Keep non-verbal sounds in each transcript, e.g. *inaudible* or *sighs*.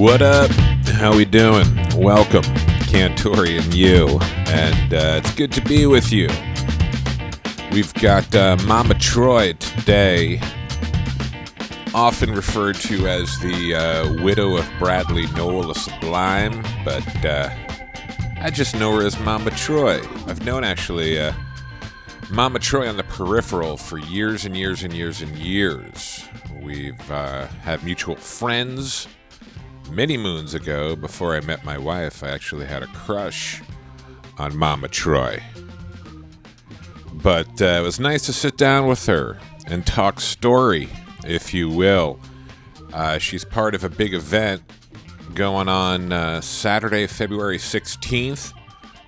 What up? How we doing? Welcome, Cantore and you, and uh, it's good to be with you. We've got uh, Mama Troy today, often referred to as the uh, widow of Bradley Nowell Sublime, but uh, I just know her as Mama Troy. I've known actually uh, Mama Troy on the peripheral for years and years and years and years. We've uh, had mutual friends. Many moons ago, before I met my wife, I actually had a crush on Mama Troy. But uh, it was nice to sit down with her and talk story, if you will. Uh, she's part of a big event going on uh, Saturday, February 16th,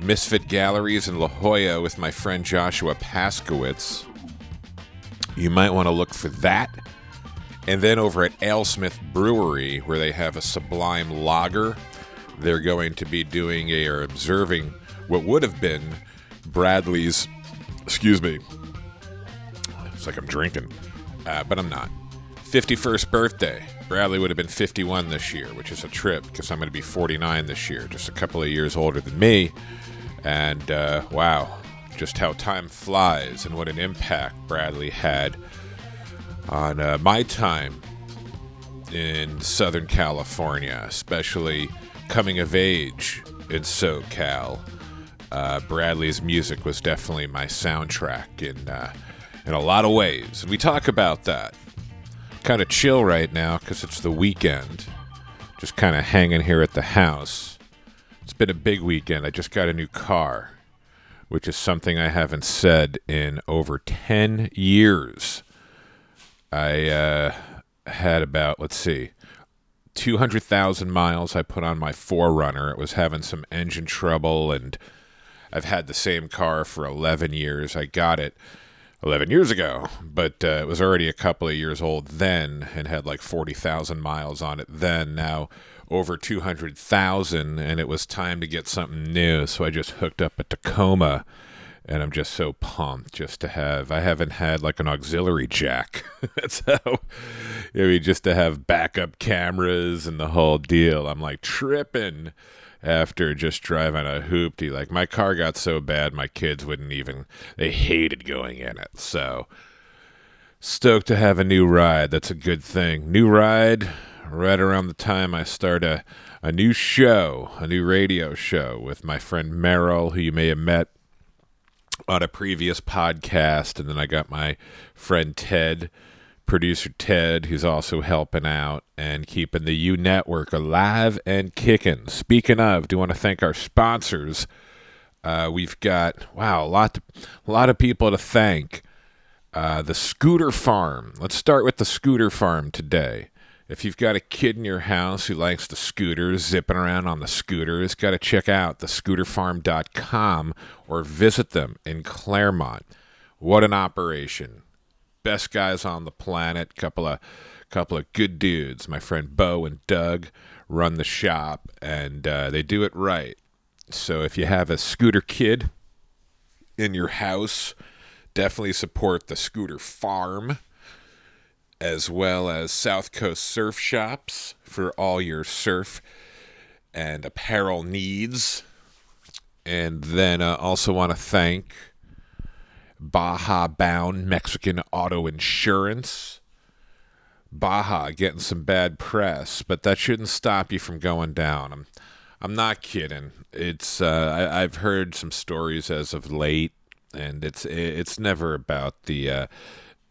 Misfit Galleries in La Jolla with my friend Joshua Paskowitz. You might want to look for that. And then over at Alesmith Brewery, where they have a Sublime Lager, they're going to be doing a, or observing what would have been Bradley's, excuse me, it's like I'm drinking, uh, but I'm not. 51st birthday. Bradley would have been 51 this year, which is a trip because I'm going to be 49 this year, just a couple of years older than me. And uh, wow, just how time flies and what an impact Bradley had on uh, my time in Southern California, especially coming of age in SoCal. Uh, Bradley's music was definitely my soundtrack in uh, in a lot of ways, we talk about that. Kind of chill right now because it's the weekend. Just kind of hanging here at the house. It's been a big weekend. I just got a new car, which is something I haven't said in over ten years. I uh, had about, let's see, 200,000 miles I put on my 4Runner. It was having some engine trouble, and I've had the same car for 11 years. I got it 11 years ago, but uh, it was already a couple of years old then and had like 40,000 miles on it then. Now, over 200,000, and it was time to get something new. So I just hooked up a Tacoma and I'm just so pumped just to have. I haven't had like an auxiliary jack. *laughs* That's how. I mean, just to have backup cameras and the whole deal. I'm like tripping after just driving a hoopty. Like my car got so bad, my kids wouldn't even. They hated going in it. So stoked to have a new ride. That's a good thing. New ride. Right around the time I start a, a new show, a new radio show with my friend Merrill, who you may have met on a previous podcast, and then I got my friend Ted, producer Ted, who's also helping out and keeping the U Network alive and kicking. Speaking of, do you want to thank our sponsors. Uh, we've got wow, a lot, a lot of people to thank. Uh, the Scooter Farm. Let's start with the Scooter Farm today. If you've got a kid in your house who likes the scooters, zipping around on the scooters, got to check out the scooterfarm.com or visit them in Clairemont. What an operation. Best guys on the planet, couple of couple of good dudes. My friend Bo and Doug run the shop and uh, they do it right. So if you have a scooter kid in your house, definitely support the Scooter Farm as well as South Coast Surf Shops for all your surf and apparel needs. And then uh, also want to thank Baja Bound Mexican Auto Insurance. Baja getting some bad press, but that shouldn't stop you from going down. I'm, I'm not kidding. It's uh, I, have heard some stories as of late, and it's it's never about the uh,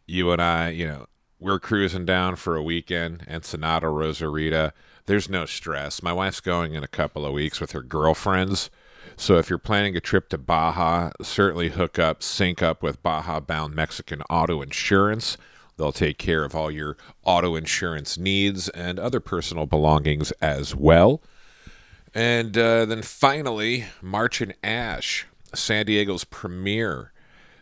you and I. You know, we're cruising down for a weekend, Ensenada, Rosarita. There's no stress. My wife's going in a couple of weeks with her girlfriends. So if you're planning a trip to Baja, certainly hook up, sync up with Baja Bound Mexican Auto Insurance. They'll take care of all your auto insurance needs and other personal belongings as well. And uh, then finally, March and Ash, San Diego's premier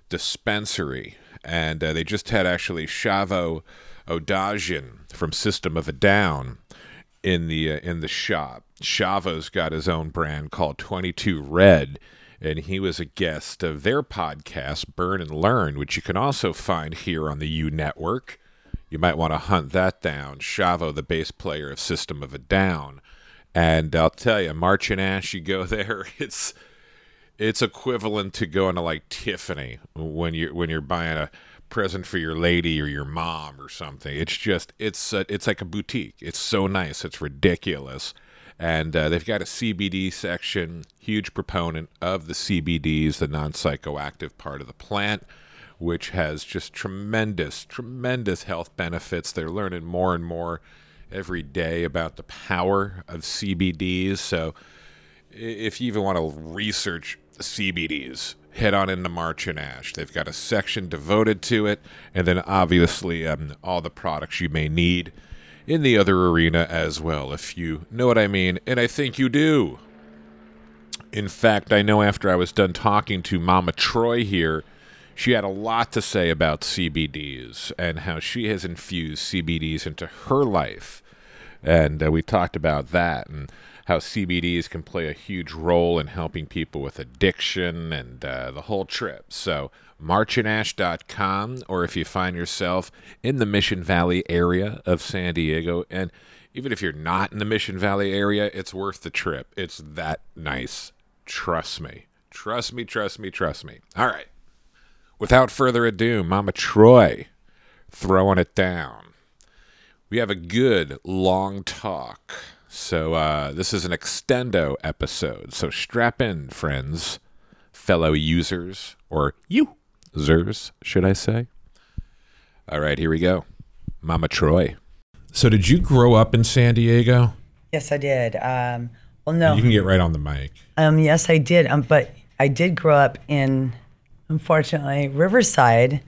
dispensary and uh, they just had actually Shavo Odadjian from System of a Down in the uh, in the shop. Shavo's got his own brand called 22 Red, and he was a guest of their podcast Burn and Learn, which you can also find here on the U Network. you might want to hunt that down. Shavo, the bass player of System of a Down. And I'll tell you, March and Ash, you go *laughs* there, it's it's equivalent to going to like Tiffany when you're when you're buying a present for your lady or your mom or something. It's just it's a, it's like a boutique. It's so nice. It's ridiculous. And uh, they've got a CBD section. Huge proponent of the CBDs, the non psychoactive part of the plant, which has just tremendous, tremendous health benefits. They're learning more and more every day about the power of CBDs. So if you even want to research CBDs, head on into March and Ash. They've got a section devoted to it, and then obviously um, all the products you may need in the other arena as well, if you know what I mean, and I think you do. In fact, I know after I was done talking to Mama Troy here, she had a lot to say about CBDs and how she has infused CBDs into her life. And uh, we talked about that and how CBDs can play a huge role in helping people with addiction and uh, the whole trip. So, marchandash.com, or if you find yourself in the Mission Valley area of San Diego, and even if you're not in the Mission Valley area, it's worth the trip. It's that nice. Trust me. Trust me, trust me, trust me. All right. Without further ado, Mama Troy throwing it down. We have a good long talk so uh, this is an extendo episode. So strap in, friends, fellow users, or users, should I say? All right, here we go. Mama Troy. So did you grow up in San Diego? Yes, I did. Um, well, no. You can get right on the mic. Um, yes, I did. Um, but I did grow up in, unfortunately, Riverside.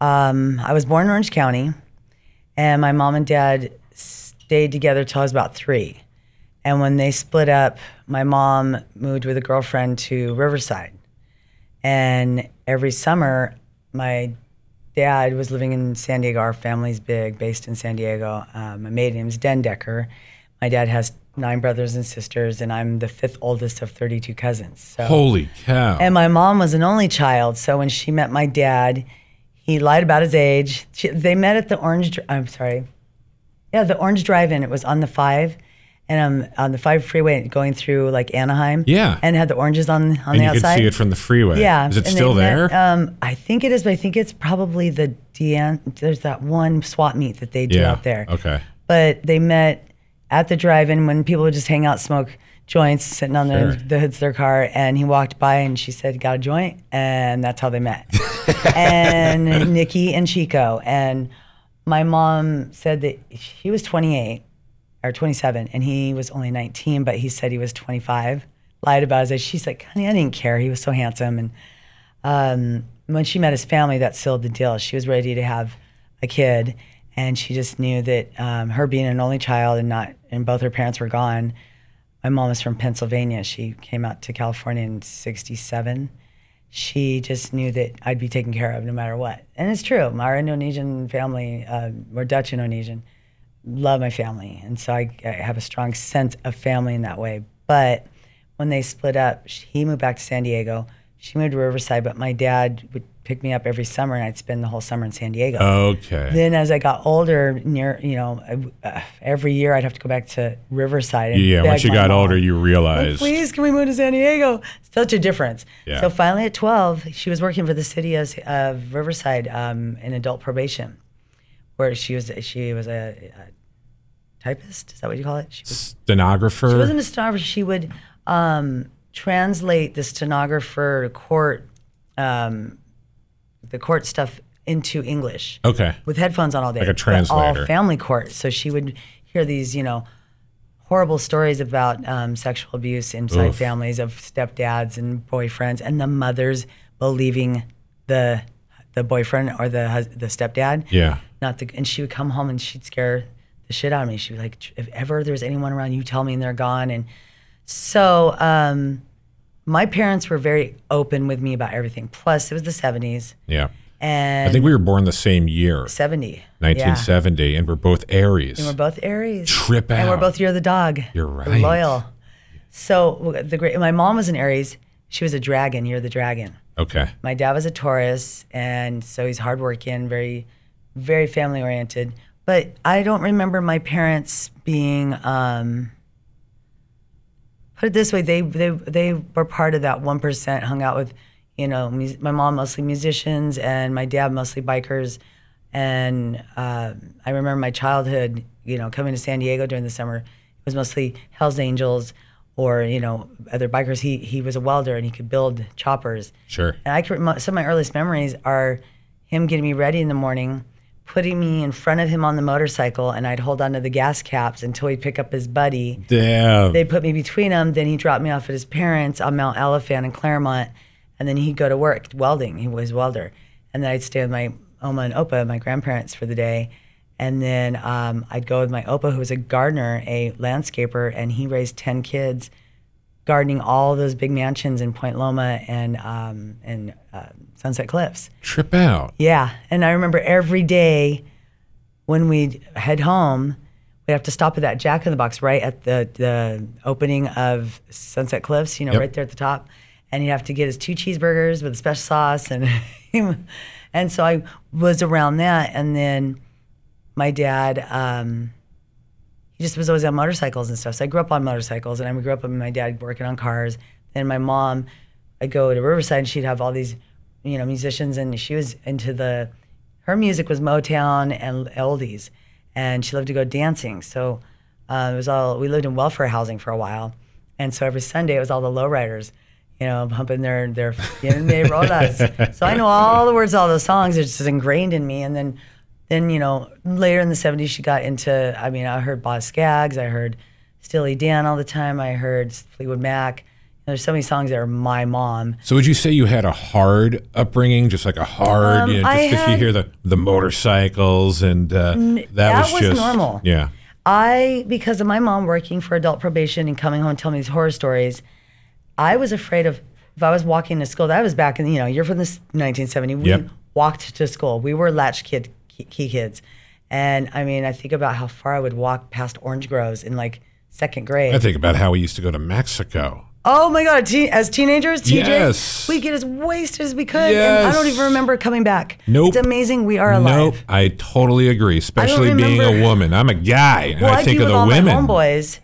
Um, I was born in Orange County, and my mom and dad stayed together till I was about three. And when they split up, my mom moved with a girlfriend to Riverside. And every summer, my dad was living in San Diego. Our family's big, based in San Diego. Um, my maiden name is Dendekker. My dad has nine brothers and sisters, and I'm the fifth oldest of 32 cousins. So, Holy cow. And my mom was an only child. So when she met my dad, he lied about his age. She, they met at the Orange, I'm sorry, yeah, the Orange Drive-In. It was on the five, and I'm um, on the five freeway going through like Anaheim. Yeah, and had the oranges on on and the outside. you could see it from the freeway. Yeah, is it still there? Um, I think it is, but I think it's probably the DN. There's that one swap meet that they do yeah. out there. Okay, but they met at the drive-in when people would just hang out, smoke joints, sitting on sure. the, the hoods of their car, and he walked by and she said, "Got a joint?" And that's how they met. *laughs* and Nikki and Chico and my mom said that he was 28 or 27 and he was only 19, but he said he was 25. Lied about his age. She's like, honey, I didn't care. He was so handsome. And um, when she met his family, that sealed the deal. She was ready to have a kid, and she just knew that um, her being an only child and not, and both her parents were gone. My mom is from Pennsylvania. She came out to California in '67 she just knew that I'd be taken care of no matter what. And it's true. Our Indonesian family, uh, or Dutch Indonesian, love my family. And so I, I, have a strong sense of family in that way. But when they split up, he moved back to San Diego. She moved to Riverside, but my dad would pick me up every summer, and I'd spend the whole summer in San Diego. Okay. Then as I got older, near you know, uh, every year I'd have to go back to Riverside. yeah. Once you got mom, older, you realized. Please, can we move to San Diego? Such a difference. Yeah. So finally, at 12, she was working for the city of, of Riverside um, in adult probation, where she was she was a, a typist. Is that what you call it? She was, stenographer. She wasn't a stenographer. She would. Um, translate the stenographer court, um, the court stuff into English. Okay. With headphones on all day. Like a translator. All family court. So she would hear these, you know, horrible stories about um, sexual abuse inside Oof. families of stepdads and boyfriends, and the mothers believing the the boyfriend or the the stepdad. Yeah. Not the and she would come home and she'd scare the shit out of me. She'd be like, if ever there's anyone around, you tell me and they're gone. And so um, my parents were very open with me about everything. Plus, it was the 70s. Yeah. And I think we were born the same year. 70. 1970. Yeah. And we're both Aries. And we're both Aries. Trip out. And we're both You're the Dog. You're right. Loyal. So the great. My mom was an Aries. She was a dragon. You're the dragon. Okay. My dad was a Taurus, and so he's hardworking, very very family oriented. But I don't remember my parents being. Um, put it this way: they they they were part of that one percent. Hung out with, you know, mus- my mom mostly musicians and my dad mostly bikers. And uh, I remember my childhood, you know, coming to San Diego during the summer. It was mostly Hell's Angels or you know other bikers. He he was a welder and he could build choppers. Sure. And I can some of my earliest memories are him getting me ready in the morning, putting me in front of him on the motorcycle, and I'd hold onto the gas caps until he'd pick up his buddy. Damn. They'd put me between them. Then he dropped me off at his parents on Mount Elephant in Clairemont, and then he'd go to work welding. He was a welder, and then I'd stay with my Oma and Opa, my grandparents, for the day. And then um, I'd go with my Opa, who was a gardener, a landscaper, and he raised 10 kids gardening all those big mansions in Point Loma and, um, and uh, Sunset Cliffs. Trip out. Yeah. And I remember every day when we'd head home, we'd have to stop at that Jack in the Box right at the, the opening of Sunset Cliffs, you know, Yep. right there at the top. And he'd have to get his two cheeseburgers with a special sauce. And, *laughs* and so I was around that. And then my dad, um, he just was always on motorcycles and stuff. So I grew up on motorcycles, and I grew up with my dad working on cars. And my mom, I'd go to Riverside, and she'd have all these, you know, musicians, and she was into the, her music was Motown and oldies, and she loved to go dancing. So uh, it was all we lived in welfare housing for a while, and so every Sunday it was all the lowriders. You know, humping their their me rolas. So I know all the words, all those songs. It's just ingrained in me. And then then you know later in the 70s she got into i mean i heard boz scaggs i heard steely dan all the time i heard fleetwood mac there's so many songs that are my mom So would you say you had a hard upbringing, just like a hard, Um, you know, just because you hear the the motorcycles and uh, that, that was was just normal. Yeah. i because of my mom working for adult probation and coming home and telling me these horror stories i was afraid of if i was walking to school that was back in you know you're from this 1970 we Yep. walked to school we were latch kid key, key kids and i mean i think about how far i would walk past orange groves in like second grade I think about how we used to go to Mexico. Oh my God! Teen, as teenagers, TJ, Yes. we get as wasted as we could, and I don't even remember coming back. Nope. It's amazing we are alive. Nope, I totally agree. Especially being a woman. I'm a guy, and Well, I I'd think of the all women. my homeboys.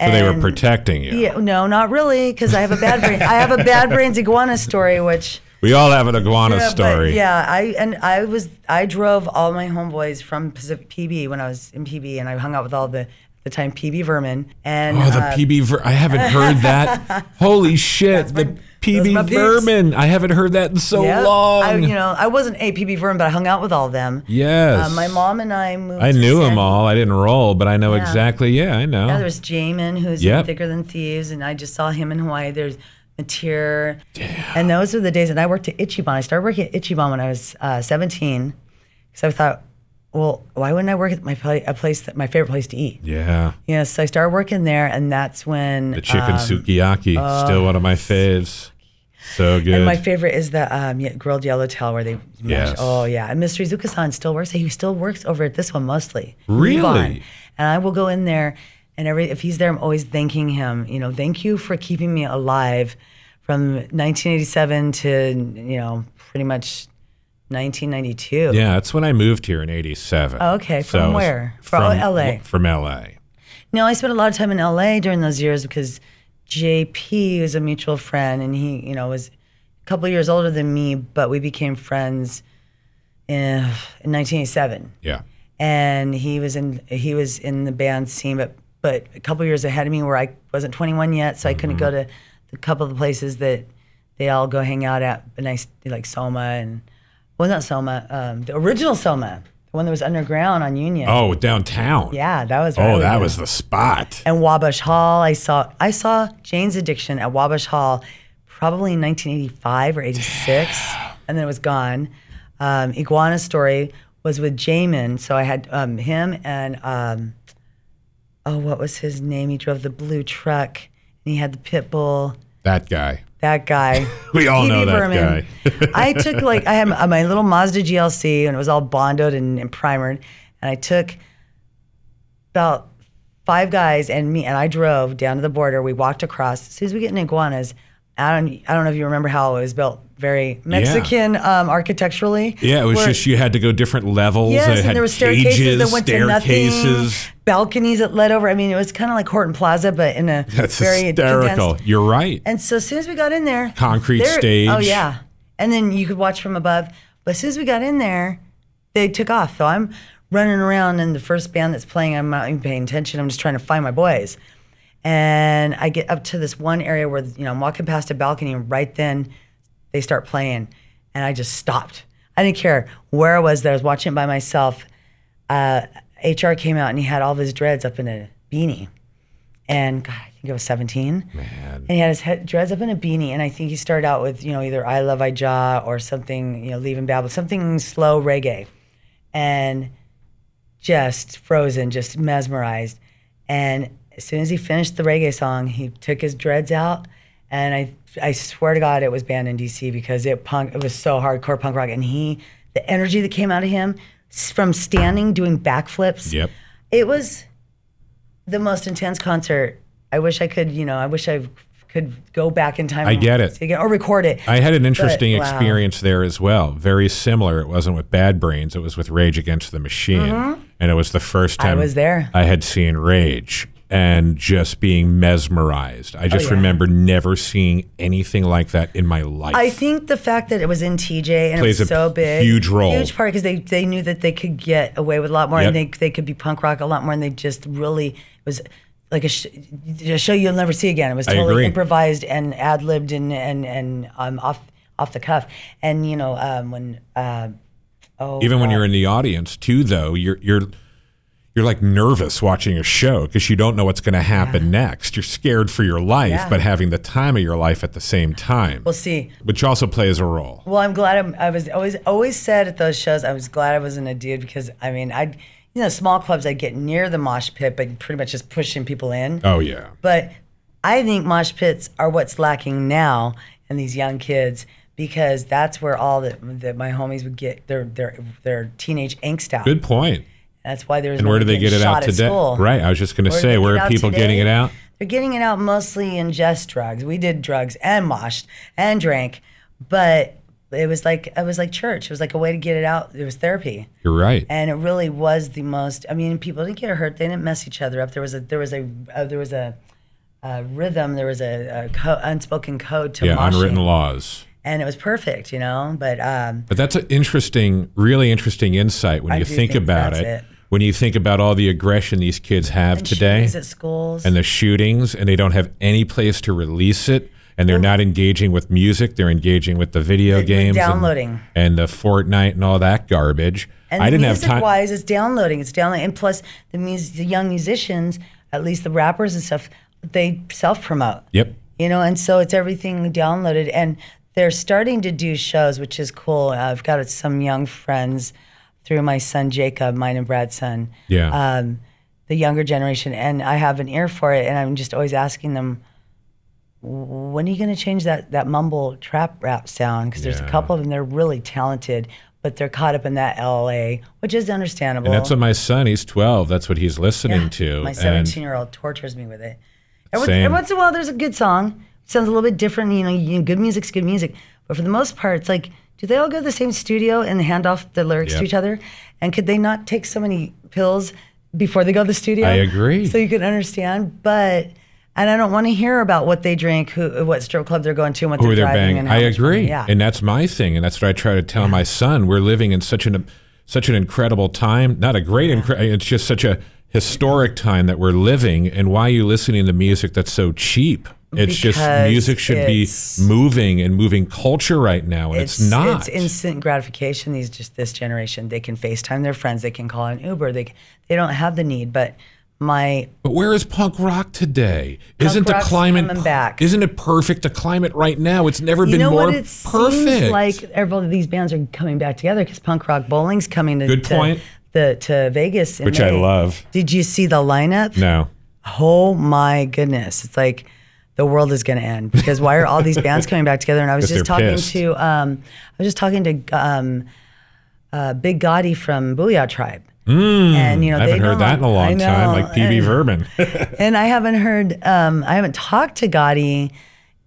So they were protecting you. Yeah, no, not really, because I have a bad brain. I have a bad brains iguana story, which We all have an iguana yeah, story. yeah, I and I was I drove all my homeboys from Pacific PB when I was in PB, and I hung out with all the the time PB vermin and Oh, the uh, PB. Ver- I haven't *laughs* heard that. Holy shit! The my- PB vermin. I haven't heard that in so yeah, long. I, you know, I wasn't a PB vermin, but I hung out with all of them. yes. Uh, my mom and I moved. I knew them all. I didn't roll, but I know Yeah. exactly. Yeah, I know. Yeah, there was Jamin, who's Yep. in Thicker Than Thieves, and I just saw him in Hawaii. There's Matir. And those are the days. And I worked at Ichiban. I started working at Ichiban when I was uh, 17 because I thought, well, why wouldn't I work at my pla- a place that my favorite place to eat? yeah. Yeah, so I started working there, and that's when The chicken um, sukiyaki, still one of my faves. So good. And my favorite is the um, grilled yellowtail where they. mash- Yes. Oh yeah, and Mr. Izuka-san still works. He still works over at this one mostly. Really? And I will go in there, and every if he's there, I'm always thanking him. You know, thank you for keeping me alive from 1987 to you know pretty much 1992. yeah, that's when I moved here in '87. Oh, okay. From was where? From LA. From LA. No, I spent a lot of time in LA during those years because JP was a mutual friend and he, you know, was a couple years older than me, but we became friends in, in 1987. Yeah. And he was in he was in the band scene, but but a couple years ahead of me where I wasn't 21 yet, so I couldn't mm-hmm. go to the couple of the places that they all go hang out at, a nice like Soma and well not Soma, um, the original Soma, the one that was underground on Union. Oh, downtown. Yeah, that was. where Oh, that was the spot. And Wabash Hall, I saw I saw Jane's Addiction at Wabash Hall probably in 1985 or 86, and then it was gone. Um, Iguana Story was with Jamin, so I had um, him and um, oh, what was his name? He drove the blue truck and he had the pit bull. That guy. That guy. *laughs* We all know that Vermin. guy. *laughs* I took like I had my my little Mazda GLC and it was all bondoed and, and primered, and I took about five guys and me and I drove down to the border. We walked across. As soon as we get in iguanas, I don't I don't know if you remember how it was built very Mexican um, architecturally. Yeah, it was where- just you had to go different levels. Yes, and there were staircases cages, that went staircases. to nothing, balconies that led over. I mean, it was kind of like Horton Plaza, but in a *laughs* That's very hysterical. condensed- You're right. And so as soon as we got in there, Concrete there- stage. Oh yeah, and then you could watch from above. But as soon as we got in there, they took off. So I'm running around, and the first band that's playing, I'm not even paying attention. I'm just trying to find my boys. And I get up to this one area where you know I'm walking past a balcony, and right then they start playing, and I just stopped. I didn't care where I was. There, I was watching it by myself. Uh, HR came out, and he had all of his dreads up in a beanie, and God, I think I was 17. Man. And he had his head dreads up in a beanie, and I think he started out with you know either "I Luv I Jah" or something, you know, "Leaving Babel," something slow reggae, and just frozen, just mesmerized. And as soon as he finished the reggae song, he took his dreads out, and I I swear to God, it was banned in DC because it punk it was so hardcore punk rock, and he the energy that came out of him from standing doing backflips. Yep. It was the most intense concert. I wish I could, you know, I wish I could go back in time. I get it. again, or record it. I had an interesting wow. experience there as well. Very similar. It wasn't with Bad Brains. It was with Rage Against the Machine, and it was the first Mm-hmm. I was there. I had seen Rage and just being mesmerized. I just Oh, yeah. remember never seeing anything like that in my life. I think the fact that it was in TJ and Plays it was so big, huge role. huge part because they they knew that they could get away with a lot more Yep. and they they could be punk rock a lot more and they just really it was like a, sh- a show you'll never see again. It was totally improvised and ad libbed and and and um, off off the cuff. And you know um, when uh, oh Even when you're in the audience too, though, you're you're you're like nervous watching a show because you don't know what's going to happen next. You're scared for your life, Yeah. but having the time of your life at the same time, we'll see. which also plays a role. Well, I'm glad I'm, I was always always said at those shows. I was glad I wasn't a dude because I mean I, you know, small clubs I get near the mosh pit, but pretty much just pushing people in. Oh yeah. But I think mosh pits are what's lacking now in these young kids because that's where all the, that my homies would get their their their teenage angst out. Good point. That's why there's And where do they get it out today? Right. I was just going to say, where are people today? getting it out? They're getting it out mostly in just drugs. We did drugs and moshed and drank, but it was like it was like church. It was like a way to get it out. It was therapy, You're right. and it really was the most. I mean, people didn't get hurt. They didn't mess each other up. There was a there was a uh, there was a, a rhythm. There was a, a co- unspoken code to yeah, moshing, unwritten laws. and it was perfect. You know, but um, But that's an interesting, really interesting insight when I you think think about that's it. it. When you think about all the aggression these kids have and today at schools. and the shootings, and they don't have any place to release it, and they're not engaging with music, they're engaging with the video games, and- downloading. and, the Fortnite and all that garbage. And I didn't have music time. wise, it's downloading. It's downloading, and plus the mus- the young musicians, at least the rappers and stuff, they self promote. Yep. You know, and so it's everything downloaded, and they're starting to do shows, which is cool. I've got some young friends through my son Jakob, mine and Brad's son. Yeah. Um, the younger generation, and I have an ear for it, and I'm just always asking them. When are you going to change that that mumble trap rap sound? Because there's a couple of them. They're really talented, but they're caught up in that LA, which is understandable. and that's what my son, he's 12, that's what he's listening Yeah. to. My 17 year old tortures me with it. Every, every once in a while, there's a good song. Sounds a little bit different. You know, you, good music's good music. But for the most part, it's like, do they all go to the same studio and hand off the lyrics Yep. to each other? And could they not take so many pills before they go to the studio? I agree. So you can understand. But, and I don't want to hear about what they drink, who, what strip club they're going to, and what who they're they're driving. banging. I money- agree, Yeah. and that's my thing, and that's what I try to tell my son. We're living in such an such an incredible time. Not a great, incre- it's just such a historic time that we're living. And why are you listening to music that's so cheap? It's just music should be moving and moving culture right now, and it's, not. It's instant gratification. These just this generation. They can FaceTime their friends. They can call an Uber. They they don't have the need. But my But where is punk rock today? isn't the climate coming back. Isn't it perfect? The climate right now, it's never you been know more what? It perfect. seems like every these bands are coming back together because punk rock bowling's coming to Good to, point. the to Vegas, in Which I love. Did you see the lineup? no, Oh my goodness! It's like the world is going to end because why are all these bands coming back together? And I was just talking pissed. to um, I was just talking to um, uh, Big Gotti from Boo-Yaa Tribe. and you know. I haven't heard that in a long- long time. Like PB Vermin. *laughs* *laughs* and I haven't heard, um, I haven't talked to Gotti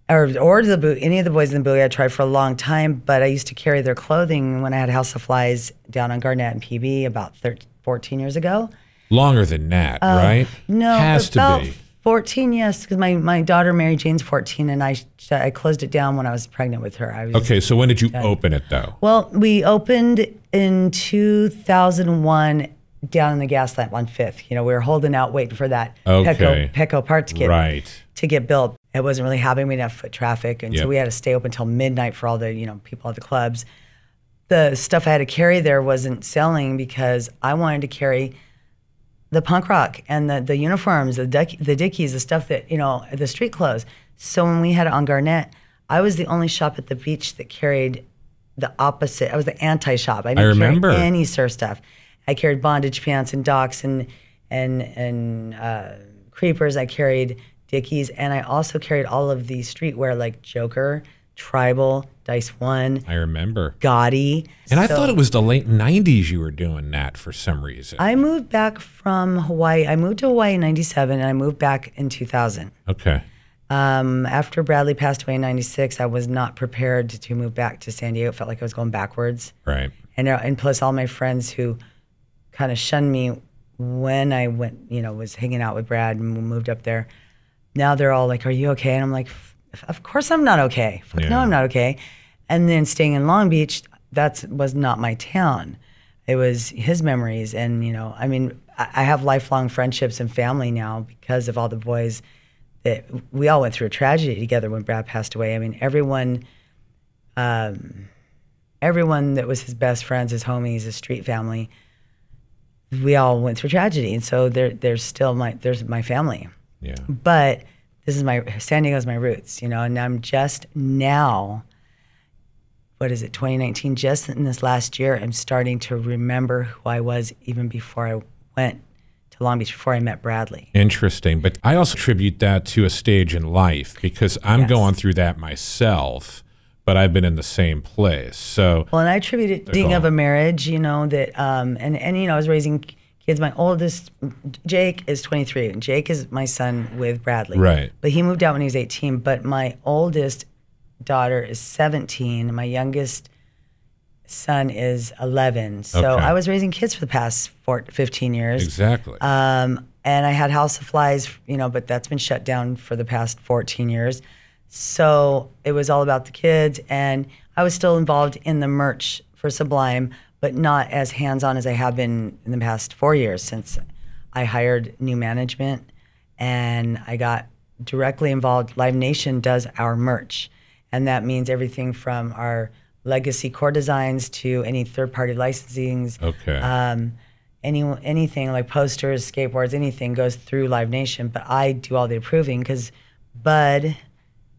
or or the any of the boys in the boogie. I tried for a long time, but I used to carry their clothing when I had House of Flies down on Garnet and PB about 13, 14 years ago. Longer than that, right? Uh, No, has to be. 14, yes, because my, my daughter Mary Jane's 14, and I I closed it down when I was pregnant with her. I was, Okay, so when did you open it though? Well, we opened in 2001 down in the Gaslamp on Fifth. You know, we were holding out waiting for that Okay. Petco, Petco parts kit Right. to get built. It wasn't really happening. We didn't have foot traffic, and Yep. so we had to stay open until midnight for all the you know people at the clubs. The stuff I had to carry there wasn't selling because I wanted to carry the punk rock and the, the uniforms, the duck, the dickies, the stuff that you know, the street clothes. So when we had it on Garnet, I was the only shop at the beach that carried the opposite. I was the anti shop. I didn't remember. carry any surf stuff. I carried bondage pants and Docs and and and uh, creepers. I carried dickies, and I also carried all of the streetwear like Joker, Tribal, Dyse One, I remember. Gotti. And I thought it was the late 90s you were doing that for some reason. I moved back from Hawaii. I moved to Hawaii in '97, and I moved back in 2000. okay. Um, after Bradley passed away in '96, I was not prepared to move back to San Diego. It felt like I was going backwards. Right. and uh, and plus all my friends who kind of shunned me when I went, you know, was hanging out with Brad and moved up there. Now they're all like, "Are you okay?" And I'm like, "F- "Of course I'm not okay. Fuck Yeah. No, I'm not okay." And then staying in Long Beach, that was not my town. It was his memories, and you know, I mean, I I have lifelong friendships and family now because of all the boys that we all went through a tragedy together when Brad passed away. I mean, everyone um, everyone that was his best friends, his homies, his street family, we all went through tragedy, and so there, there's still my there's my family. Yeah. But this is my San Diego's my roots, you know, and I'm just now. What is it? 2019. Just in this last year, I'm starting to remember who I was even before I went to Long Beach, before I met Bradley. Interesting. But I also attribute that to a stage in life because I'm Yes. going through that myself, but I've been in the same place. So, Well, and I attribute it being of a marriage, you know, that, um, and, and, you know, I was raising kids. My oldest, Jake, is 23. and Jake is my son with Bradley. Right. But he moved out when he was 18. But my oldest daughter is 17. My youngest son is 11. So Okay. I was raising kids for the past four, 15 years. exactly. Um, and I had House of Flies, you know, but that's been shut down for the past 14 years. So it was all about the kids, and I was still involved in the merch for Sublime, but not as hands on as I have been in the past four years since I hired new management and I got directly involved. Live Nation does our merch, and that means everything from our legacy core designs to any third party licensings okay. um, any anything like posters, skateboards, anything goes through Live Nation. But I do all the approving because Bud,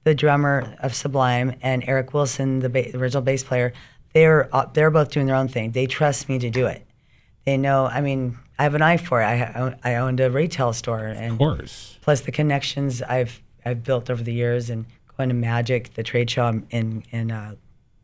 the drummer of Sublime, and Eric Wilson, the, ba- the original bass player, they're uh, they're both doing their own thing. They trust me to do it. They know. I mean, I have an eye for it. I I owned a retail store, and of course. plus the connections I've I've built over the years and going to Magic, the trade show in in, uh,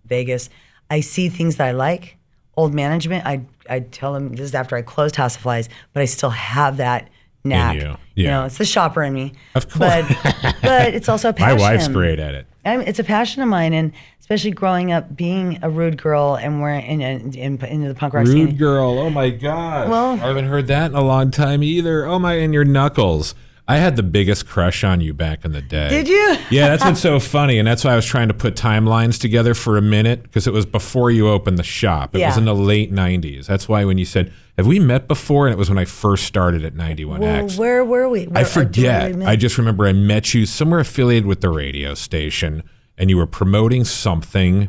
Vegas, I see things that I like. Old management, I I tell them this is after I closed House of Flies, but I still have that knack. you, You yeah. know, it's the shopper in me. Of course. But *laughs* but it's also a My wife's great at it. I mean, it's a passion of mine, and especially growing up being a rude girl and we're in, in, in into the punk rock scene. Rude girl. Oh my god. Well- I haven't heard that in a long time either. Oh my, and your knuckles. I had the biggest crush on you back in the day. Did you? Yeah, that's what's so *laughs* funny, and that's why I was trying to put timelines together for a minute because it was before you opened the shop. It was in the late '90s. That's why when you said, "Have we met before?" and it was when I first started at 91X. Well, where were we? Where, I forget. I just remember I met you somewhere affiliated with the radio station, and you were promoting something,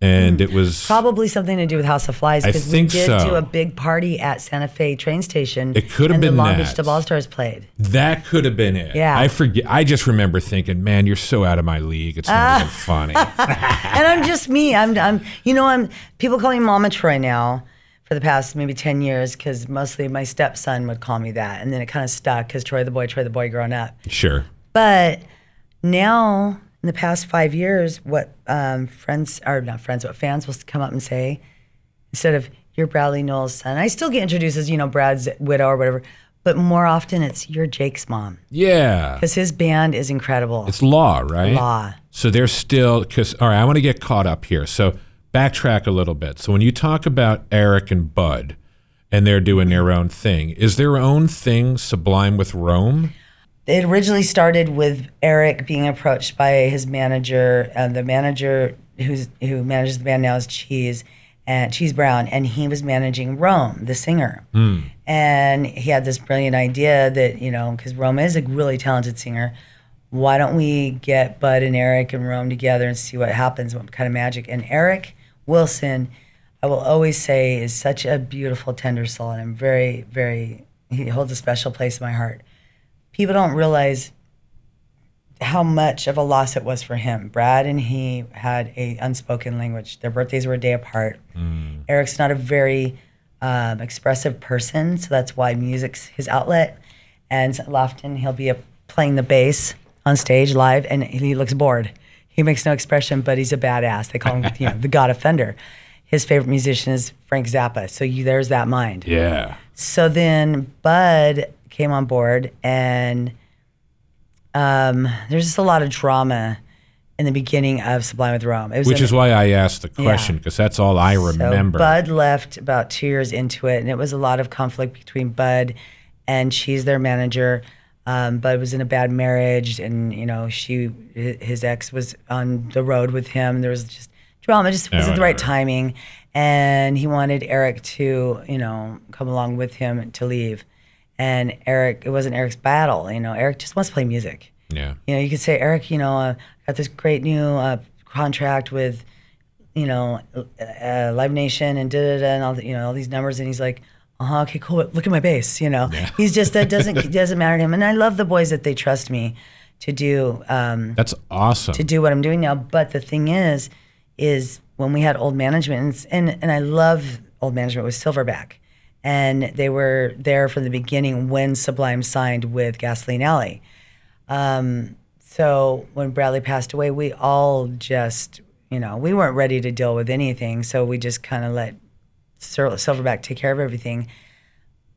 and hmm. it was Probably something to do with House of Flies I because we did so. do a big party at Santa Fe train station. It could have been the Long that. Beach Stars played. that could have been it. Yeah. I forget. I just remember thinking, "Man, you're so out of my league. It's not even *laughs* funny." and I'm just me. I'm, I'm, you know, I'm. People call me Mama Troy now for the past maybe ten years because mostly my stepson would call me that, and then it kind of stuck because Troy the boy, Troy the boy, growing up. sure. But now, in the past five years, what um, friends or not friends, what fans will come up and say instead of "You're Bradley Nowell's son," I still get introduced as you know Brad's widow or whatever. but more often it's you're Jake's mom Yeah. because his band is incredible. It's Law, right? Law. So they're still because all right. I want to get caught up here. So backtrack a little bit. So when you talk about Eric and Bud, and they're doing their own thing, is their own thing Sublime with Rome? It originally started with Eric being approached by his manager, and the manager who's who manages the band now is Cheese and Cheese Brown, and he was managing Rome, the singer. Hmm. And he had this brilliant idea that you know, because Rome is a really talented singer, why don't we get Bud and Eric and Rome together and see what happens, what kind of magic? And Eric Wilson, I will always say, is such a beautiful, tender soul, and I'm very, very. He holds a special place in my heart people don't realize how much of a loss it was for him. Brad and he had a unspoken language. Their birthdays were a day apart. Eric's not a very um, expressive person, so that's why music's his outlet. And often he'll be up playing the bass on stage live, and he looks bored. He makes no expression, but he's a badass. They call him, you know, *laughs* the God Offender. His favorite musician is Frank Zappa. So you, there's that mind. Yeah. So then Bud came on board, and um, there's just a lot of drama in the beginning of Sublime with Rome. It was Which an- is why I asked the question because that's all I remember. so Bud left about two years into it, and it was a lot of conflict between Bud and she's their manager. Um, Bud was in a bad marriage, and you know she his ex was on the road with him. There was just drama. It just wasn't the right timing, and he wanted Eric to you know come along with him to leave. And Eric, it wasn't Eric's battle. You know, Eric just wants to play music yeah. you know, you could say, Eric, you know, uh, got this great new uh, contract with, you know, uh, Live Nation and da da da and all the, you know all these numbers, and he's like, uh huh, okay, cool. Look at my bass, you know. yeah. He's just that doesn't *laughs* doesn't matter to him, and I love the boys that they trust me to do um, That's awesome. to do what I'm doing now. But the thing is, is when we had old management, and and, and I love old management with Silverback, and they were there from the beginning when Sublime signed with Gasoline Alley. Um, so when Bradley passed away, we all just, you know, we weren't ready to deal with anything. So we just kind of let Silverback take care of everything.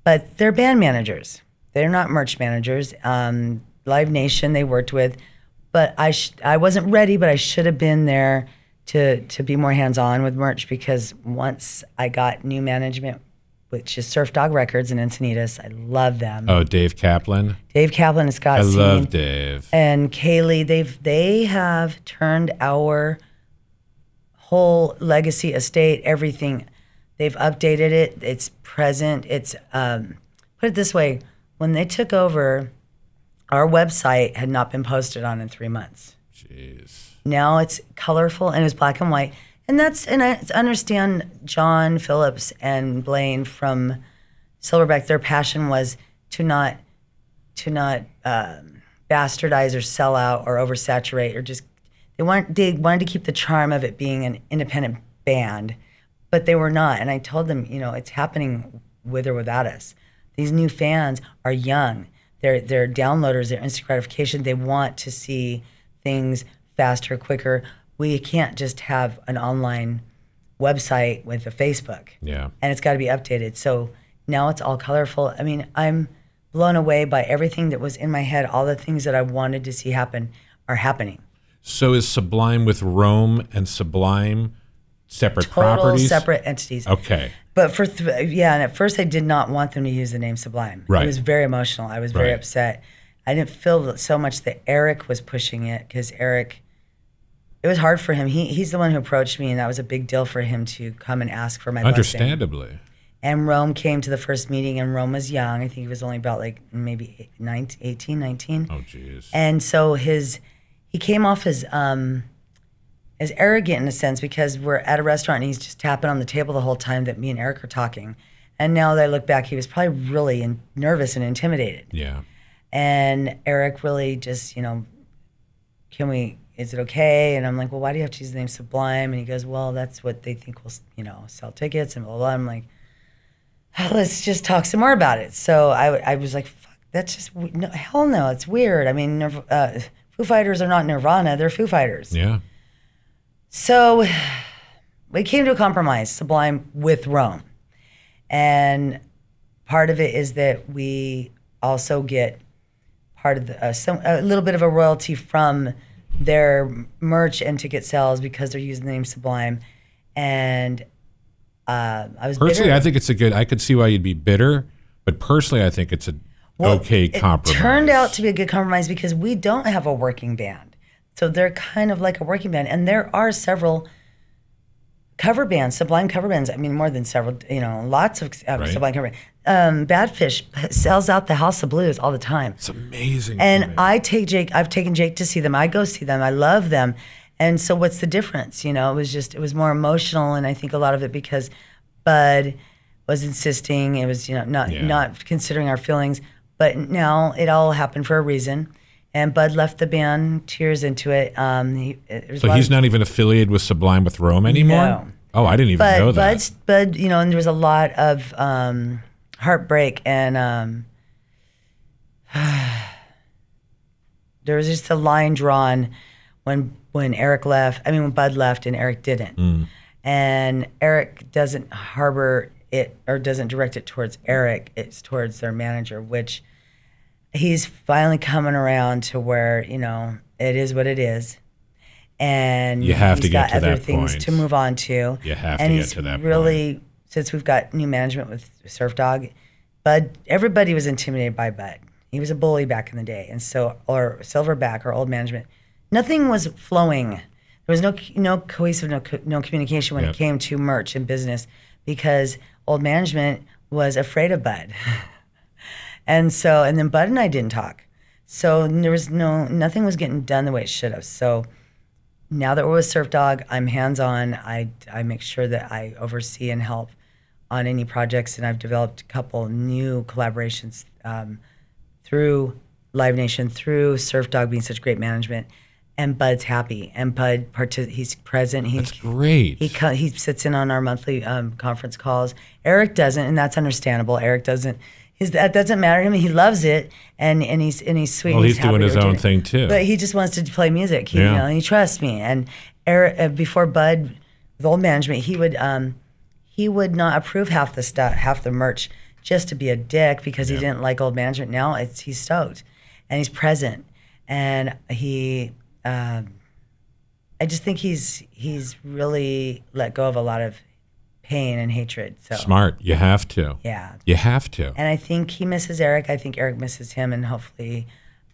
But they're band managers. They're not merch managers. Um, Live Nation they worked with, but I sh- I wasn't ready, but I should have been there to to be more hands on with merch because once I got new management, which is Surfdog Records in Encinitas, I love them. oh, Dave Kaplan. Dave Kaplan and Scott I Seen love Dave. and Kaylee, they've they have turned our whole legacy estate, everything. They've updated it. It's present. It's um, put it this way: when they took over, our website had not been posted on in three months. Jeez. Now it's colorful and it was black and white. And that's and I understand Jon Phillips and Blaine from Silverback. Their passion was to not to not um, bastardize or sell out or oversaturate or just they want they wanted to keep the charm of it being an independent band, but they were not. And I told them, you know, it's happening with or without us. These new fans are young. They're they're downloaders. They're instant gratification. They want to see things faster, quicker. We can't just have an online website with a Facebook Yeah. and it's got to be updated. So now it's all colorful. I mean, I'm blown away by everything that was in my head. All the things that I wanted to see happen are happening. So is Sublime with Rome and Sublime separate Total properties? separate entities. Okay. But for th- yeah, and at first I did not want them to use the name Sublime. Right. It was very emotional. I was very Right. upset. I didn't feel so much that Eric was pushing it because Eric. It was hard for him. He he's the one who approached me, and that was a big deal for him to come and ask for my blessing. Understandably. And Rome came to the first meeting, and Rome was young. I think he was only about like maybe 19, 18, 19. Oh, jeez. And so his, he came off as, um, as arrogant in a sense because we're at a restaurant and he's just tapping on the table the whole time that me and Eric are talking. And now that I look back, he was probably really in, nervous and intimidated. Yeah. And Eric really just, you know, can we, is it okay? And I'm like, well, why do you have to use the name Sublime? And he goes, well, that's what they think will, you know, sell tickets and blah, blah, blah. I'm like, "Oh, let's just talk some more about it. So I, I was like, fuck, that's just, no, hell no, it's weird. I mean, uh, Foo Fighters are not Nirvana, they're Foo Fighters. Yeah. So *sighs* we came to a compromise, Sublime with Rome. And part of it is that we also get part of the uh, some a little bit of a royalty from their merch and ticket sales because they're using the name Sublime. And uh, I was Personally, bitter. I think it's a good. I could see why you'd be bitter, but personally, I think it's a okay compromise. it compromise. turned out to be a good compromise because we don't have a working band. So they're kind of like a working band. And there are several cover bands, Sublime cover bands. I mean, more than several, you know, lots of uh, Right. Sublime cover bands. Um, Badfish sells out the House of Blues all the time. It's amazing. And. I take Jake, I've taken Jake to see them. I go see them. I love them. And so what's the difference? You know, it was just, it was more emotional. And I think a lot of it because Bud was insisting, it was, you know, not, Yeah. not considering our feelings. But now it all happened for a reason. And Bud left the band two years into it. Um, he, it so he's of- not even affiliated with Sublime with Rome anymore. No. Oh, I didn't even know but that. Bud's, Bud, you know, and there was a lot of um, heartbreak and um, *sighs* there was just a line drawn when when Eric left. I mean, when Bud left and Eric didn't, Mm. and Eric doesn't harbor it or doesn't direct it towards Eric. It's towards their manager, which he's finally coming around to where you know it is what it is. And You have to get got to other that things point. to move on to. You have and to get to that really since we've got new management with Surfdog, Bud. Everybody was intimidated by Bud. He was a bully back in the day, and so or Silverback or old management. Nothing was flowing. There was no no cohesive, no no communication when Yep. it came to merch and business because old management was afraid of Bud, *laughs* and so and then Bud and I didn't talk. So there was no nothing was getting done the way it should have. So now that we're with Surfdog, I'm hands on. I, I make sure that I oversee and help on any projects, and I've developed a couple new collaborations um, through Live Nation, through Surfdog being such great management. And Bud's happy, and Bud partic- he's present. He's That's great. he co- he sits in on our monthly um, conference calls. Eric doesn't, and that's understandable. Eric doesn't. His, that doesn't matter to him. He loves it, and, and he's and he's sweet. Well, and he's doing his own thing, too. But he just wants to play music. He, Yeah. you know, and he trusts me. And Eric, uh, before Bud, with old management, he would um, he would not approve half the stuff, half the merch, just to be a dick because he didn't like old management. Now it's he's stoked, and he's present, and he. Um, I just think he's he's really let go of a lot of pain and hatred. So Smart. You have to. yeah, You have to. and I think he misses Eric. I think Eric misses him, and hopefully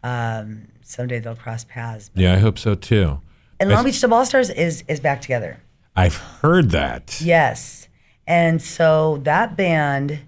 um, someday they'll cross paths. Yeah, I hope so too. And Long Beach Dub All Stars is is back together. I've heard that. Yes, and so that band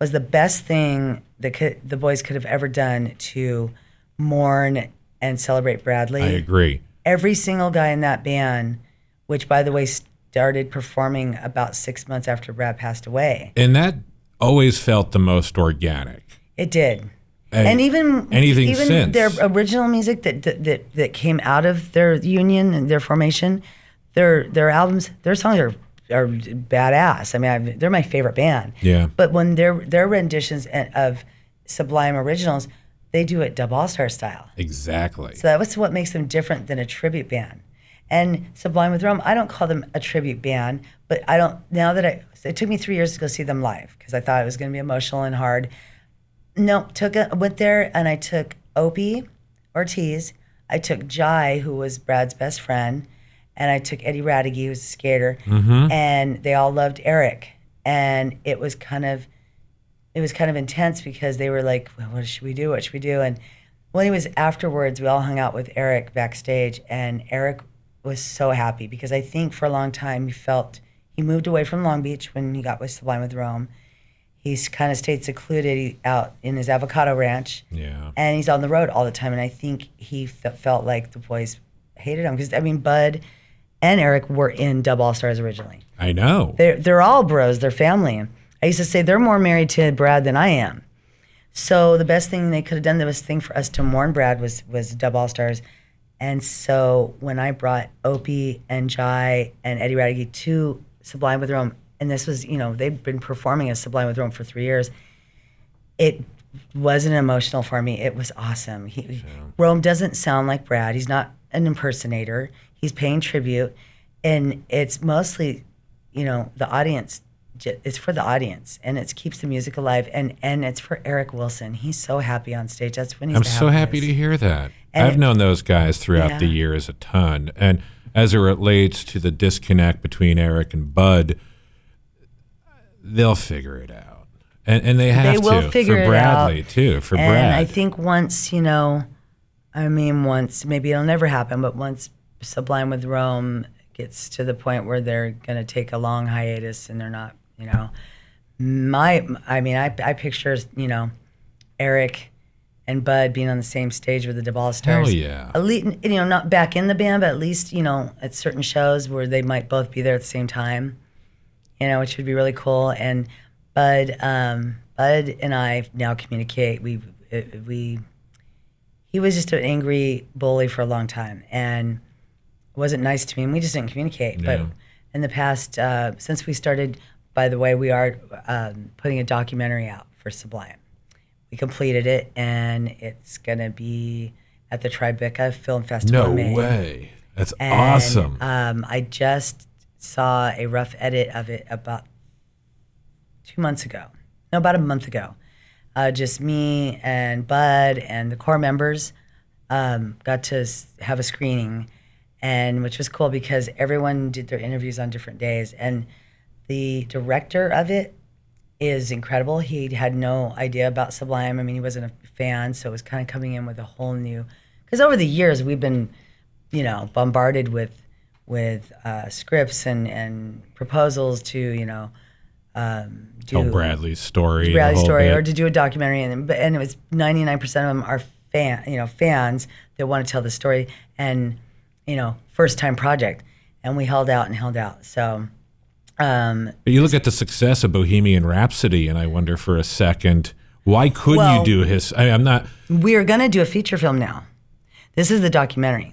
was the best thing that could, the boys could have ever done to mourn and celebrate Bradley. I agree. every single guy in that band, which by the way started performing about six months after Brad passed away. And that always felt the most organic. It did. And And even anything even since. their original music that, that that that came out of their union and their formation, their their albums, their songs are are badass. I mean, I, they're my favorite band. Yeah. But when their their renditions of Sublime originals, they do it dub all star style. Exactly. So that was what makes them different than a tribute band. And Sublime with Rome, I don't call them a tribute band, but I don't, now that I, it took me three years to go see them live because I thought it was going to be emotional and hard. No, took a, went there and I took Opie Ortiz, I took Jai, who was Brad's best friend, and I took Eddie Radigi, who was a skater, mm-hmm. and they all loved Eric. And it was kind of, it was kind of intense because they were like, well, "What should we do? What should we do?" And well, anyways, afterwards, we all hung out with Eric backstage, and Eric was so happy because I think for a long time he felt he moved away from Long Beach when he got with Sublime with Rome. He's kind of stayed secluded out in his avocado ranch, yeah. and he's on the road all the time. And I think he fe- felt like the boys hated him because I mean, Bud and Eric were in Dub All Stars originally. I know. They're they're all bros. They're family. I used to say they're more married to Brad than I am. So the best thing they could have done, the best thing for us to mourn Brad was was Dub All Stars. And so when I brought Opie and Jai and Eddie Radigi to Sublime with Rome, and this was, you know, they've been performing as Sublime with Rome for three years, it wasn't emotional for me. It was awesome. He, Rome doesn't sound like Brad. He's not an impersonator. He's paying tribute, and it's mostly, you know, the audience it's for the audience and it keeps the music alive and and it's for Eric Wilson. He's so happy on stage. That's when he's I'm so happy to hear that. And I've it- known those guys throughout Yeah. the years a ton. And as it relates to the disconnect between Eric and Bud, they'll figure it out. And, and they have They will to. figure for Bradley, out. too. For and Brad. I think once, you know, I mean, once, maybe it'll never happen, but once Sublime with Rome gets to the point where they're going to take a long hiatus and they're not, you know, my, I mean, I, I picture, you know, Eric and Bud being on the same stage with the Dub All Stars. Hell yeah. At least, you know, not back in the band, but at least, you know, at certain shows where they might both be there at the same time you know, which would be really cool. And Bud, um, Bud and I now communicate. We, we, he was just an angry bully for a long time and wasn't nice to me, and we just didn't communicate. Yeah. But in the past, uh, since we started, by the way, we are um, putting a documentary out for Sublime. We completed it, and it's gonna be at the Tribeca Film Festival. no in May. way. That's And, awesome. Um, I just saw a rough edit of it about two months ago. No, about a month ago. Uh, just me and Bud and the core members um, got to have a screening, and which was cool because everyone did their interviews on different days. And the director of it is incredible. He had no idea about Sublime. I mean, he wasn't a fan, so it was kind of coming in with a whole new. Because over the years, we've been, you know, bombarded with with uh, scripts and and proposals to, you know, um, do Tell Bradley's story. Bradley's story bit. or to do a documentary and but and it was 99% of them are fan you know fans that want to tell the story and you know first time project and we held out and held out so um But you look at the success of Bohemian Rhapsody, and I wonder for a second, why couldn't Well- you do his? I, I'm not. we are going to do a feature film now this is the documentary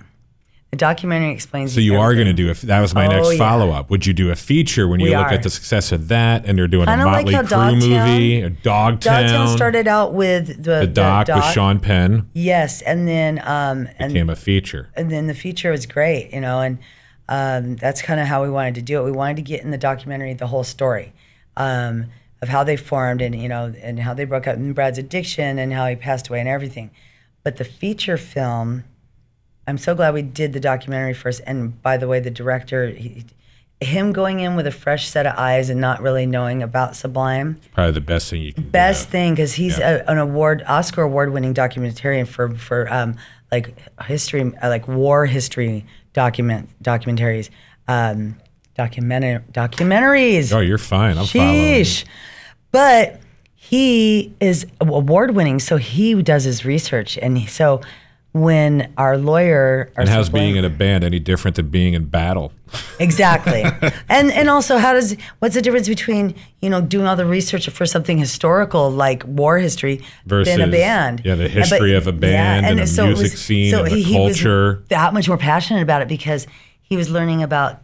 the documentary explains So you are going to do If That was my Oh, next yeah. follow up. Would you do a feature when you We look are. at the success of that, and they're doing Kinda a Motley how Crue Dogtown- movie, a Dogtown, Dogtown started out with the, the doc with Sean Penn yes and then um and became a feature. and then the feature was great, you know, and um, that's kind of how we wanted to do it. We wanted to get in the documentary the whole story um, of how they formed and you know and how they broke up and Brad's addiction and how he passed away and everything. But the feature film, I'm so glad we did the documentary first. And by the way, the director, he, him going in with a fresh set of eyes and not really knowing about Sublime, Probably the best thing you can best do. thing because he's Yeah. a, an award Oscar award winning documentarian for for um, like history uh, like war history document documentaries um, documentary documentaries Oh, you're fine. I'm following. sheesh but he is award winning so he does his research and he, so when our lawyer our And how's being in a band any different than being in battle? Exactly. *laughs* and and also how does what's the difference between, you know, doing all the research for something historical like war history versus than a band? yeah, the And- history of a band and the it music scene and the he was culture. that much more passionate about it because he was learning about,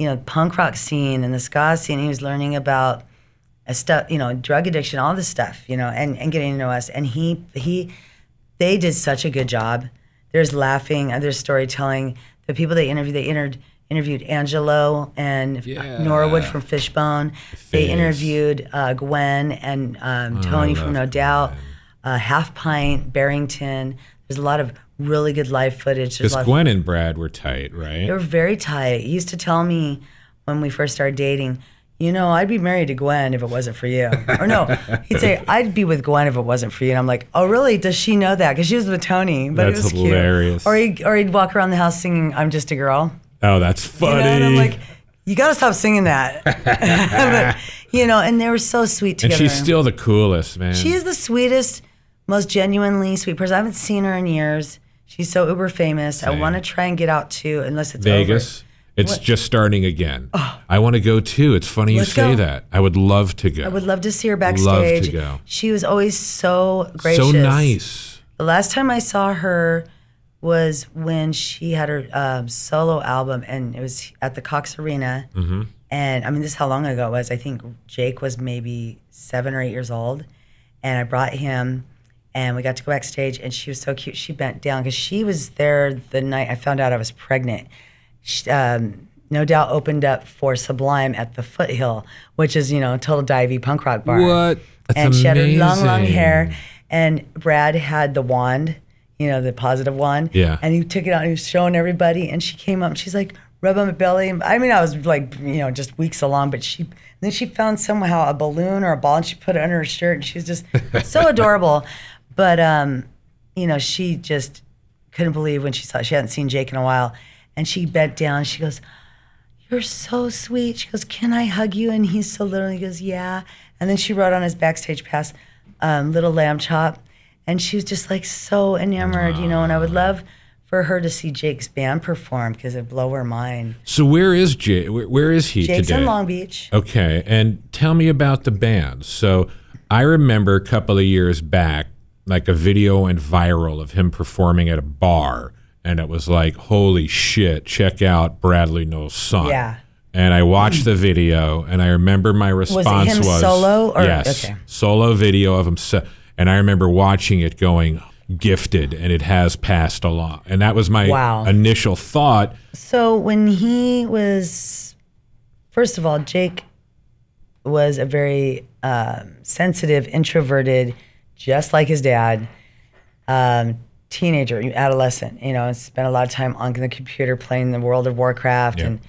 you know, punk rock scene and the ska scene. He was learning about a stuff, you know, drug addiction, all this stuff, you know, and, and getting to know us. And he he they did such a good job. There's laughing, uh, there's storytelling. The people they interviewed, they inter- interviewed Angelo and Yeah. Norwood from Fishbone. They interviewed uh, Gwen and um, Tony from No Doubt, uh, Half Pint, Barrington. There's a lot of really good live footage. Because lot of- Gwen and Brad were tight, right? they were very tight. He used to tell me when we first started dating, you know, I'd be married to Gwen if it wasn't for you. Or no, he'd say, *laughs* I'd be with Gwen if it wasn't for you. And I'm like, oh, really? Does she know that? Because she was with Tony. But That's it was hilarious. cute. Or he'd, or he'd walk around the house singing, I'm just a girl. oh, that's You funny. know, and I'm like, you got to stop singing that. *laughs* but, you know, and they were so sweet together. and she's still the coolest, man. She is the sweetest, most genuinely sweet person. I haven't seen her in years. She's so uber famous. I want to try and get out to, unless it's Vegas. over. It's What- just starting again. I want to go too. It's funny you Let's say go. that. I would love to go. I would love to see her backstage. Love to go. She was always so gracious. so nice. The last time I saw her was when she had her um, solo album, and it was at the Cox Arena. Mm-hmm. And I mean, this is how long ago it was. I think Jake was maybe seven or eight years old, and I brought him, and we got to go backstage, and she was so cute. She bent down because she was there the night I found out I was pregnant. She, um, No Doubt opened up for Sublime at the Foothill, which is you know a total divey punk rock bar. What? That's and she had her long, long hair. And Brad had the wand, you know, the positive wand. Yeah. And he took it out and he was showing everybody. And she came up and she's like, rub on my belly. I mean, I was like, you know, just weeks along, but she, then she found somehow a balloon or a ball and she put it under her shirt and she's just *laughs* so adorable. But, um, you know, she just couldn't believe when she saw, she hadn't seen Jake in a while. And she bent down. She goes, you're so sweet. She goes, Can I hug you? And he's so little. He goes, Yeah. And then she wrote on his backstage pass, um, Little Lamb Chop. And she was just like so enamored, you know. And I would love for her to see Jake's band perform because it'd blow her mind. So where is Jake? Where, where is he Jake's today? in Long Beach. Okay, and tell me about the band. So I remember a couple of years back, like a video went viral of him performing at a bar, and it was like, "Holy shit! Check out Bradley Nowell's son." Yeah. And I watched the video, and I remember my response him was solo or- yes, okay. solo video of him. And I remember watching it, going gifted, and it has passed along. And that was my Wow. initial thought. So when he was, first of all, Jake was a very um, sensitive, introverted, just like his dad, um, teenager, adolescent. You know, spent a lot of time on the computer playing the World of Warcraft, Yeah. and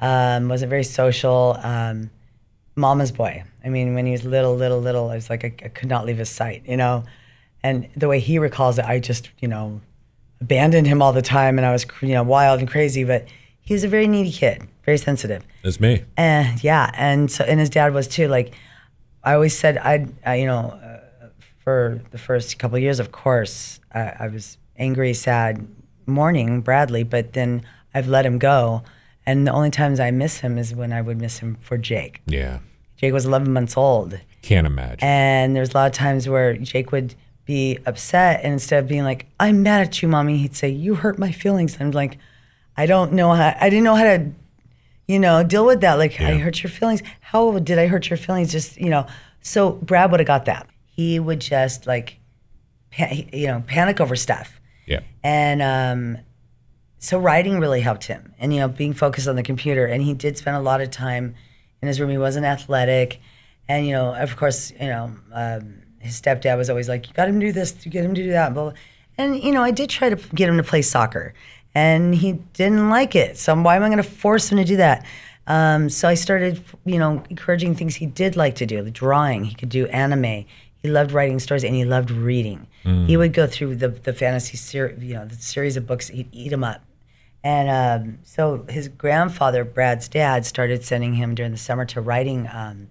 um, wasn't very social. Um, mama's boy. I mean, when he was little, little, little, I was like, I, I could not leave his sight. You know, and the way he recalls it, I just, you know, abandoned him all the time and I was, you know, wild and crazy, but he was a very needy kid, very sensitive. It's me. And yeah, and so, and his dad was too. Like, I always said, I'd, I, you know, for the first couple of years, of course, I, I was angry, sad, mourning Bradley, but then I've let him go. And the only times I miss him is when I would miss him for Jake. Yeah, Jake was 11 months old. can't imagine. And there's a lot of times where Jake would be upset, and instead of being like, "I'm mad at you, mommy," he'd say, "You hurt my feelings." And I'm like, I don't know how. I didn't know how to, you know, deal with that. Like, I hurt your feelings. How did I hurt your feelings? Just you know. So Brad would have got that. He would just like, pa- you know, panic over stuff. yeah. And um, so writing really helped him, and you know, being focused on the computer. And he did spend a lot of time in his room. He wasn't athletic, and you know, of course, you know, um, his stepdad was always like, "You got him to do this, you get him to do that." Blah, blah. And you know, I did try to get him to play soccer, and he didn't like it. So why am I going to force him to do that? Um, so I started, you know, encouraging things he did like to do, like drawing. He could do anime. He loved writing stories, and he loved reading. He would go through the the fantasy series, you know, the series of books. He'd eat them up. And um, so his grandfather, Brad's dad, started sending him during the summer to writing um,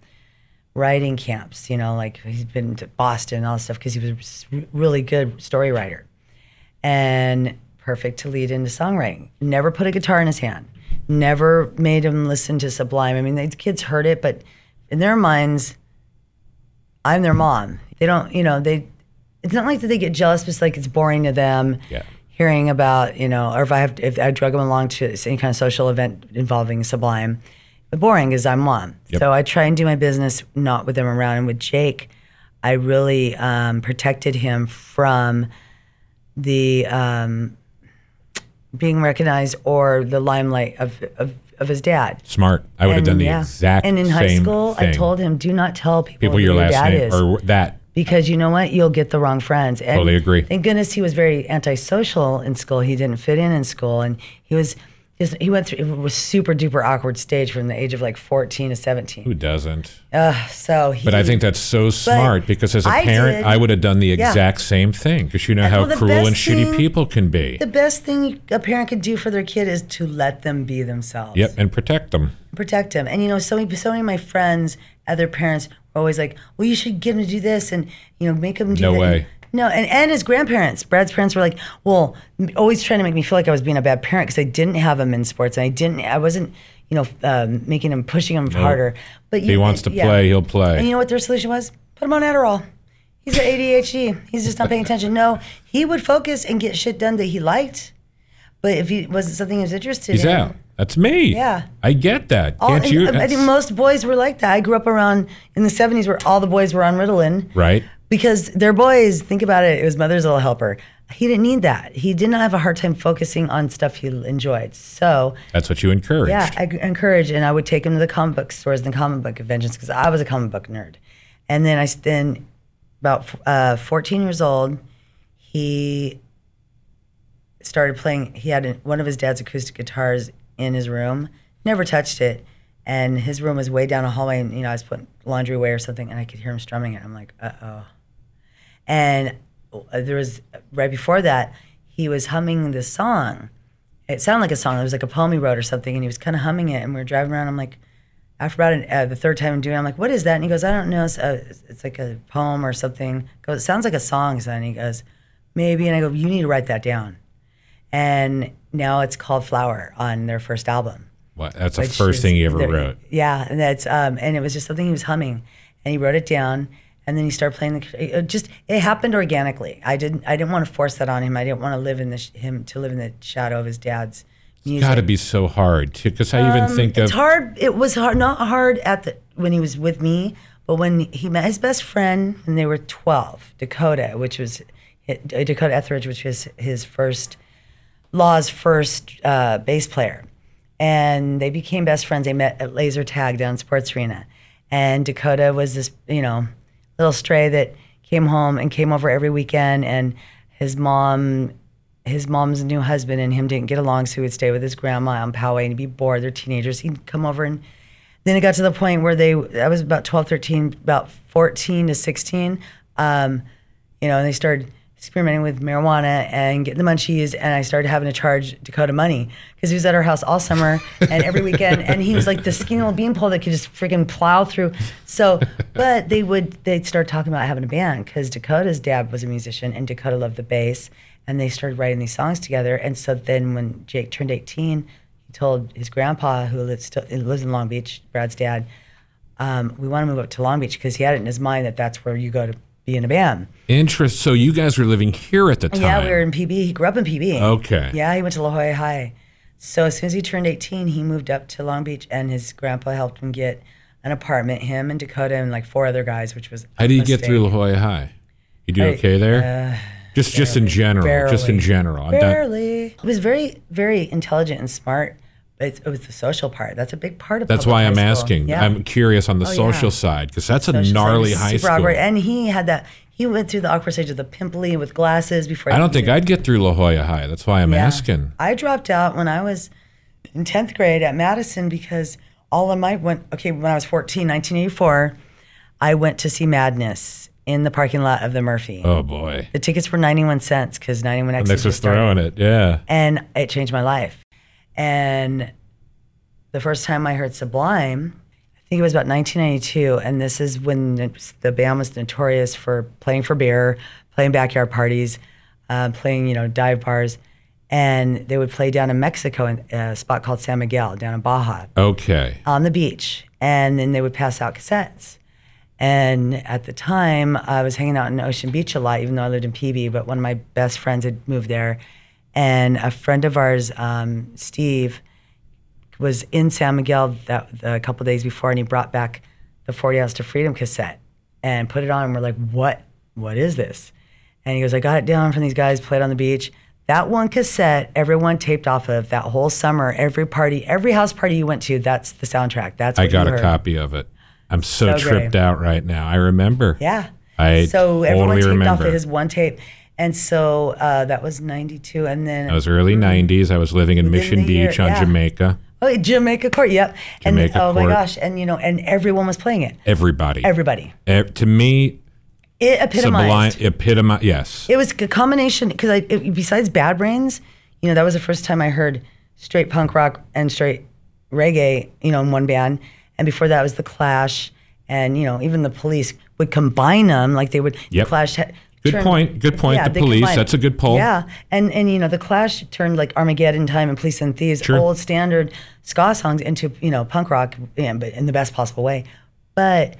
writing camps. You know, like he's been to Boston and all this stuff because he was a really good story writer and perfect to lead into songwriting. Never put a guitar in his hand. Never made him listen to Sublime. I mean, the kids heard it, but in their minds, I'm their mom. They don't, you know, they. It's not like that they get jealous, but it's like it's boring to them. Yeah. Hearing about, you know, or if I have, if I drug them along to any kind of social event involving Sublime, but boring is I'm mom. Yep. So I try and do my business not with them around. And with Jake, I really um, protected him from the um, being recognized or the limelight of, of, of his dad. Smart. I would have done the yeah. exact And in high school, I told him, do not tell people, people your last dad name is. or that. because you know what? You'll get the wrong friends. And Totally agree. Thank goodness he was very antisocial in school. He didn't fit in in school, and he was just, he went through it was super duper awkward stage from the age of like 14 to 17. Who doesn't? Uh, so he, But I think that's so smart because as a I parent, did- I would have done the Yeah. exact same thing because you know how well, cruel and best shitty people can be. the best thing a parent could do for their kid is to let them be themselves. Yep, and protect them. protect them And you know, so many, so many of my friends, other parents, were always like, "Well, you should get him to do this, and you know, make him do No that." way. No, and, and his grandparents, Brad's parents were like, "Well, always trying to make me feel like I was being a bad parent because I didn't have him in sports, and I didn't, I wasn't, you know, um, making him pushing him harder." But If he wants to yeah. play, he'll play. And you know what their solution was? Put him on Adderall. He's got ADHD. He's just not paying attention. No, he would focus and get shit done that he liked. But if he wasn't something he was interested He's in, out. That's me. Yeah. I get that. all, Can't you? I think most boys were like that. I grew up around in the 70s where all the boys were on Ritalin right? Because they're boys. Think about it. It was Mother's Little Helper. he didn't need that. He did not have a hard time focusing on stuff he enjoyed. So That's what you encouraged. yeah, i encouraged, and I would take him to the comic book stores and the comic book conventions because I was a comic book nerd. And then I then about uh, 14 years old, he started playing. He had an- one of his dad's acoustic guitars in his room. Never touched it, and his room was way down a hallway. And you know, I was putting laundry away or something, and I could hear him strumming it. I'm like, uh oh. And uh, there was right before that, he was humming this song. It sounded like a song. It was like a poem he wrote or something, and he was kind of humming it. And we were driving around. I'm like, after about an, uh, the third time I'm doing, it, I'm like, what is that? And he goes, I don't know. It's, uh, it's like a poem or something. I go, it sounds like a song, son. And he goes, maybe. And I go, you need to write that down. And now it's called Flower on their first album. What? That's the first is- thing he ever wrote. Yeah, and that's um, and it was just something he was humming, and he wrote it down, and then he started playing the. It just it happened organically. I didn't I didn't want to force that on him. I didn't want to live in the him to live in the shadow of his dad's music. Got to be so hard because I even think Um, It's of hard. It was hard, not hard at the when he was with me, but when he met his best friend when they were twelve, Dakota, which was Dakota Etheridge, which was his first Law's first uh, bass player, and they became best friends. They met at laser tag down Sports Arena, and Dakota was this you know little stray that came home and came over every weekend, and his mom. His mom's new husband and him didn't get along, so he would stay with his grandma on Poway and he'd be bored. They're teenagers. He'd come over and then it got to the point where they, I was about 12, 13, about 14 to 16. Um, you know, and they started experimenting with marijuana and getting the munchies. And I started having to charge Dakota money because he was at our house all summer and every weekend. And he was like the skinny little beanpole that could just freaking plow through. So, but they would, they'd start talking about having a band because Dakota's dad was a musician and Dakota loved the bass. And they started writing these songs together. And so then when Jake turned 18, he told his grandpa, who lives, lives in Long Beach, Brad's dad, um, we want to move up to Long Beach because he had it in his mind that that's where you go to be in a band. interest. So you guys were living here at the time. Yeah, we were in PB. He grew up in PB. Okay. Yeah, he went to La Jolla High. So as soon as he turned 18, he moved up to Long Beach, and his grandpa helped him get an apartment. Him and Dakota and like four other guys, which was How did you get through La. Jolla High? You do I- okay there? Uh, just just in general. Just in general. I'm not- Barely. He was very, very intelligent and smart, it, it was the social part. That's a big part of. that's why I'm school. asking. Yeah. I'm curious on the Oh, social yeah. side because that's a gnarly high super school. awkward. And he had that. He went through the awkward stage of the pimply with glasses before. I don't think I'd get through La Jolla High. That's why I'm Yeah. asking. I dropped out when I was in 10th grade at Madison because all of my went okay when I was 14, 1984, I went to see Madness in the parking lot of the Murphy. Oh boy. The tickets were 91 cents because 91X Next was throwing it. Yeah. and it changed my life. And the first time I heard Sublime, I think it was about 1992, and this is when the band was notorious for playing for beer, playing backyard parties, uh, playing you know dive bars, and they would play down in Mexico in a spot called San Miguel down in Baja Okay. on the beach, and then they would pass out cassettes. And at the time, I was hanging out in Ocean Beach a lot, even though I lived in PB. But one of my best friends had moved there, and a friend of ours, um, Steve, was in San Miguel that a couple days before, and he brought back the 40 Ounce to Freedom cassette and put it on. And we're like, "What? What is this?" And he goes, "I got it down from these guys, played on the beach." That one cassette, everyone taped off of that whole summer. Every party, every house party you went to, that's the soundtrack. That's I got a heard. copy of it. I'm so, So tripped great. out right now. I remember. Yeah. I so everyone totally taped off of his one tape, and so uh, that was '92, and then That was early 90s. I was living in Mission the year, Beach on yeah. Jamaica. oh, Jamaica Court, yep, Jamaica and oh Court. my gosh, and you know, and everyone was playing it. Everybody. Everybody. Eh, to me, It Sublime, epitomized. Yes. It was a combination because I, it, besides Bad Brains, you know, that was the first time I heard straight punk rock and straight reggae, you know, in one band. And before that was the Clash, and you know, even the Police would combine them like they would. Yep. the Clash. Good turned- point. Good point. The Police, combined- that's a good poll. Yeah, and and you know, the Clash turned like Armageddon Time and Police and Thieves, Sure. old standard ska songs into you know punk rock, yeah, but in the best possible way. But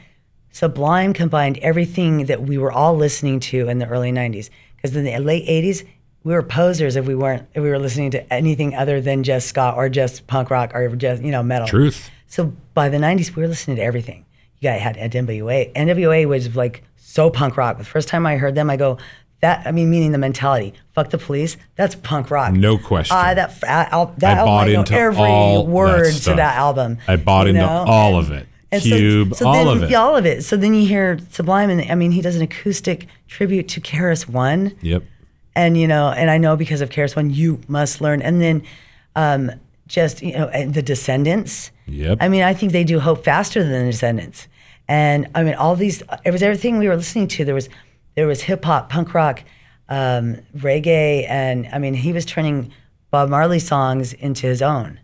Sublime combined everything that we were all listening to in the early '90s. Because in the late '80s, we were posers if we weren't if we were listening to anything other than just ska or just punk rock or just you know metal. Truth. So by the '90s, we were listening to everything. You had NWA. NWA was like so punk rock. The first time I heard them, I go, that I mean, meaning the mentality. Fuck the police. That's punk rock. No question. Uh, that uh, al- that I album, bought I know into every all that word to that album. I bought into know? all And- of it. and so- Cube, so all then, of it. yeah, all of it. So then you hear Sublime, and I mean, he does an acoustic tribute to KRS-One Yep. and you know, and I know because of KRS-One, you must learn. And then, um, just you know, and the Descendents. Yep. I mean, I think they do hope faster than the Descendents. And I mean, all these. It was everything we were listening to. There was, there was hip hop, punk rock, um, reggae, and I mean, he was turning Bob Marley songs into his own.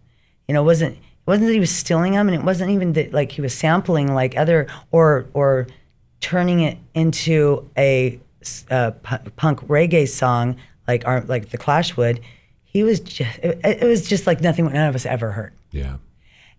You know, it wasn't. It wasn't that he was stealing them, and it wasn't even that like he was sampling like other or or turning it into a uh, punk reggae song like our, like the Clash would. He was just it, it was just like nothing none of us ever heard. Yeah.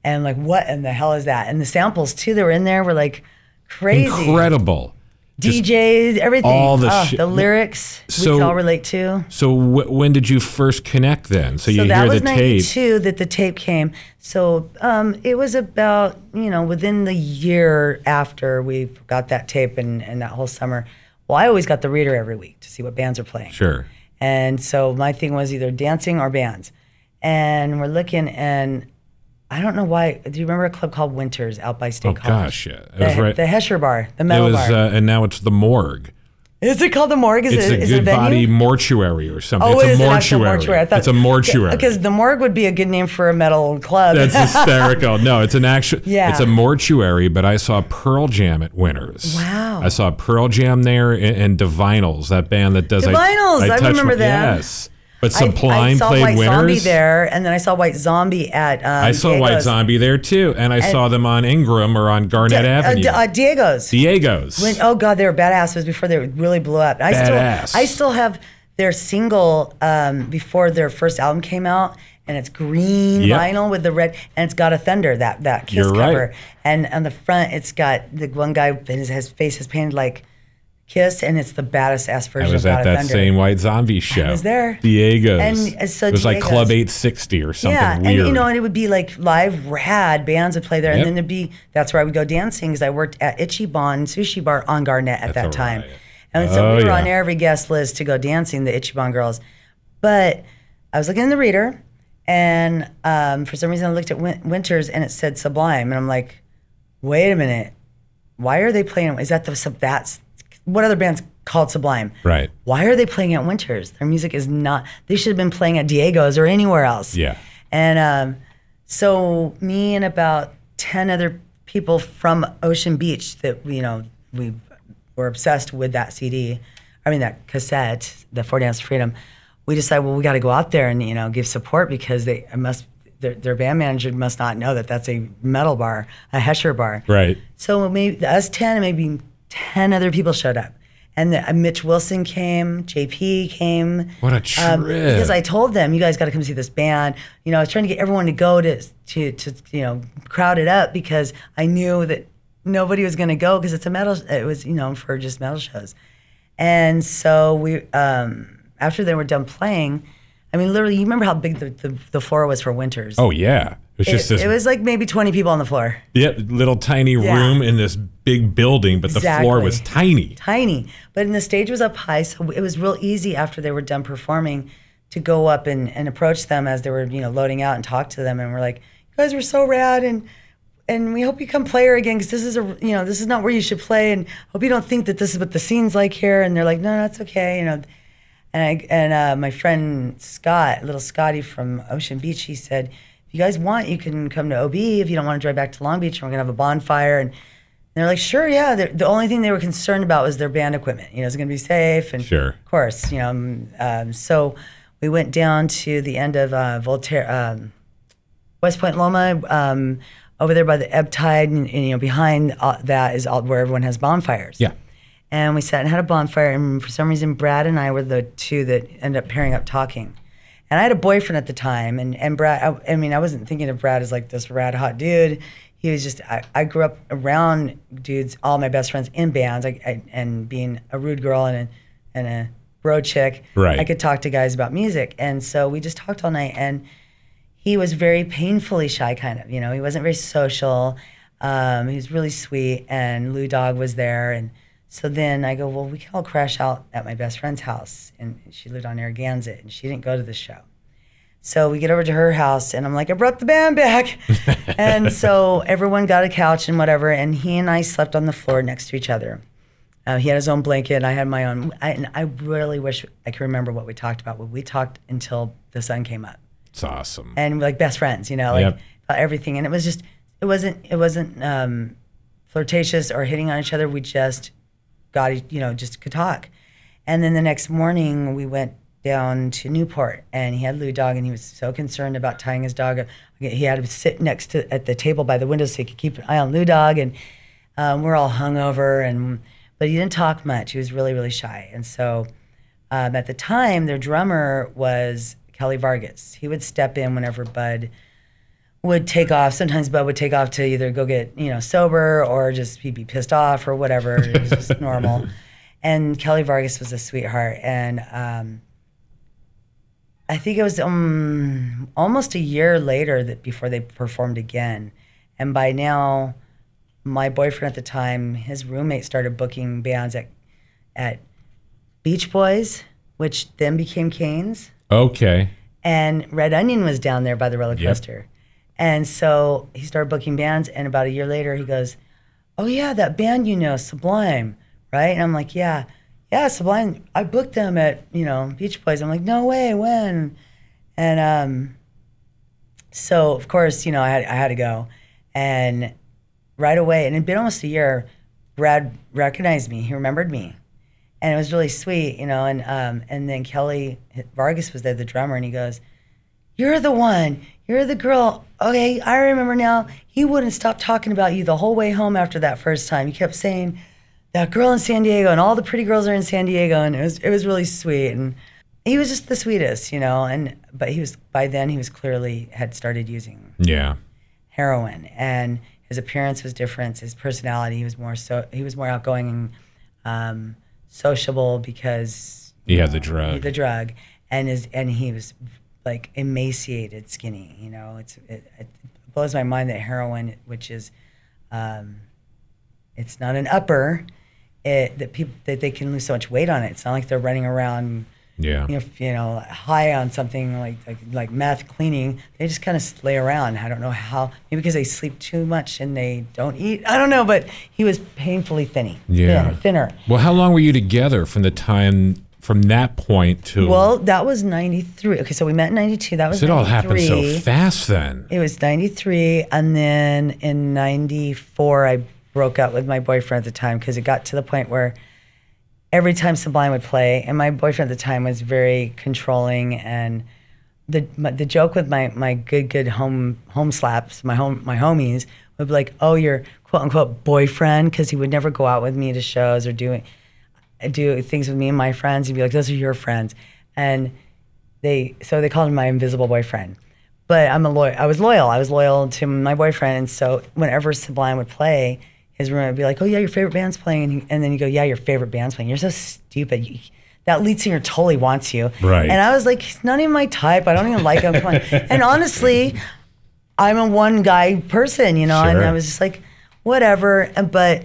And like what in the hell is that? And the samples too that were in there were like crazy. Incredible. Just- DJs, everything. all the Oh, shit- the lyrics So- we can all relate to. So w- when did you first connect then? So you hear the tape. so that was the tape. 92 that the tape came. So um, it was about, you know, within the year after we got that tape and, and that whole summer. Well, I always got the reader every week to see what bands are playing. Sure. And so my thing was either dancing or bands. And we're looking, and I don't know why. Do you remember a club called Winters out by State Oh College? gosh, yeah. It The, was right. the Hesher Bar, the it was, bar. uh, and now it's the morgue. Is it called the Morgue? Is It's it, a is it a good venue? body mortuary or something. Oh, it's it a is an mortuary. actual mortuary. I thought, it's a mortuary. Because the morgue would be a good name for a metal club. That's *laughs* hysterical. No, it's an actual. Yeah. It's a mortuary, but I saw Pearl Jam at Winters. Wow. I saw Pearl Jam there and, and Divinyls, that band that does. Divinyls, I Touch remember My- them. Yes, but I- Sublime I, saw played White Winters. Zombie there, and then I saw White Zombie at. Um, I saw White Zombie there too, and I saw them on Ingram or on Garnet Uh, Avenue. D- uh, Diego's. Diego's. When, oh God, they were badass. It was before they really blew up. I Badass. still, I still have their single um, before their first album came out, and it's green Yep. vinyl with the red, and it's got a thunder that that Kiss You're right. cover, and on the front it's got the one guy his, his face is painted like Kiss, and it's the baddest ass version. I was of at that Thunder. same White Zombie show. I was there. Diego's. And, uh, so it was like Club 860 or something yeah, weird. and you know, and it would be like live rad bands would play there, Yep. and then there'd be that's where I would go dancing because I worked at Ichiban Sushi Bar on Garnet at that time, right. and so Oh, we were yeah. on every guest list to go dancing, the Ichiban girls. But I was looking in the reader, and um, for some reason I looked at Win- Winters and it said Sublime, and I'm like, wait a minute, why are they playing? Is that the sub? That's what other bands called Sublime? right. Why are they playing at Winters? Their music is not. They should have been playing at Diego's or anywhere else. Yeah. And um, so me and about ten other people from Ocean Beach that you know we were obsessed with that CD. I mean that cassette, the Four Dance Freedom. We decided, well, we got to go out there and you know give support because they must. Their, their band manager must not know that that's a metal bar, a Hesher bar. Right. So maybe us ten, and maybe ten other people showed up, and the, uh, Mitch Wilson came, JP came. What a trip. Um, because I told them, you guys got to come see this band. You know, I was trying to get everyone to go to to to you know crowd it up because I knew that nobody was going to go because it's a metal. It was you know for just metal shows, and so we um, after they were done playing. I mean, literally, you remember how big the, the, the floor was for Winters? oh yeah. It was just this it was like maybe 20 people on the floor. Yep, little tiny Yeah. room in this big building, but the floor Exactly. was tiny. tiny. But and the stage was up high, so it was real easy after they were done performing to go up and, and approach them as they were, you know, loading out and talk to them. And we're like, you guys were so rad and and we hope you come play her again because this is a you know this is not where you should play and hope you don't think that this is what the scene's like here and they're like no no it's okay you know and I and uh, my friend Scott little Scotty from Ocean Beach he said you guys want you can come to OB if you don't want to drive back to Long Beach and we're gonna have a bonfire and they're like, sure, yeah. They're, the only thing they were concerned about was their band equipment. You know, is it going to be safe? And Sure. of course, you know. um, Um, so we went down to the end of uh, Voltaire, um, West Point Loma, um, over there by the ebb tide, and, and, you know, behind uh, that is all, where everyone has bonfires. Yeah. And we sat and had a bonfire, and for some reason, Brad and I were the two that ended up pairing up talking. And I had a boyfriend at the time, and, and Brad, I, I mean, I wasn't thinking of Brad as like this rad hot dude. He was just, I, I grew up around dudes, all my best friends in bands, like, I, and being a rude girl and a, and a bro chick, Right. I could talk to guys about music. And so we just talked all night, and he was very painfully shy, kind of. You know, he wasn't very social. Um, he was really sweet, and Lou Dog was there, and So then I go, well, we can all crash out at my best friend's house. And she lived on Narragansett and she didn't go to the show. So we get over to her house and I'm like, I brought the band back. *laughs* and so everyone got a couch and whatever. And he and I slept on the floor next to each other. Uh, he had his own blanket. I had my own. I, and I really wish I could remember what we talked about. We talked until the sun came up It's awesome. and like best friends, you know, like Yep. about everything. And it was just, it wasn't, it wasn't um, flirtatious or hitting on each other. We just got, you know, just could talk. And then the next morning we went down to Newport and he had Lou dog and he was so concerned about tying his dog up. He had to sit next to at the table by the window so he could keep an eye on Lou dog. And um, we're all hungover and, but he didn't talk much. He was really, really shy. And so um, at the time, their drummer was Kelly Vargas. He would step in whenever Bud would take off. Sometimes Bud would take off to either go get you know sober or just he'd be pissed off or whatever. It was just *laughs* normal. And Kelly Vargas was a sweetheart. And um, I think it was um, almost a year later that before they performed again. And by now, my boyfriend at the time, his roommate started booking bands at at Beach Boys, which then became Canes Okay. and Red Onion was down there by the roller Yep. And so he started booking bands, and about a year later, he goes, "Oh yeah, that band you know, Sublime, right?" And I'm like, "Yeah, yeah, Sublime. I booked them at you know Beach Boys." I'm like, "No way, when?" And um, so of course, you know, I had I had to go, and right away, and it'd been almost a year. Brad recognized me. He remembered me, and it was really sweet, you know. And um, and then Kelly Vargas was there, the drummer, and he goes, "You're the one. You're the girl. Okay, I remember now. He wouldn't stop talking about you the whole way home after that first time. He kept saying." That girl in San Diego, and all the pretty girls are in San Diego, and it was it was really sweet, and he was just the sweetest, you know. And but he was by then he was clearly had started using Yeah. heroin and his appearance was different his personality he was more so he was more outgoing and um, sociable because He had the drug. the drug and his and he was like emaciated skinny you know it's it, it blows my mind that heroin which is um, it's not an upper it, that people that they can lose so much weight on it it's not like they're running around yeah. you know, you know, high on something like like, like meth cleaning, they just kind of lay around. I don't know how. Maybe because they sleep too much and they don't eat. I don't know, but he was painfully thinny. Yeah. thinner. thinner. Well, how long were you together from the time from that point to? Well, that was '93. Okay, so we met in '92. That was it all happened so fast then. It was 93. And then in 94, I broke up with my boyfriend at the time because it got to the point where every time Sublime would play, and my boyfriend at the time was very controlling. And the my, the joke with my, my good, good home home slaps, my home my homies, would be like, oh, your quote unquote boyfriend, because he would never go out with me to shows or do, do things with me and my friends. He'd be like, those are your friends. And they so they called him my invisible boyfriend. But I'm a loyal. I was loyal. I was loyal to my boyfriend, and so whenever Sublime would play, his roommate would be like, "Oh yeah, your favorite band's playing," and, he, and then you go, "Yeah, your favorite band's playing." You're so stupid. You, that lead singer totally wants you. Right. And I was like, he's not even my type. I don't even like him. Come on. *laughs* And honestly, I'm a one guy person, you know, Sure. and I was just like, whatever. And- But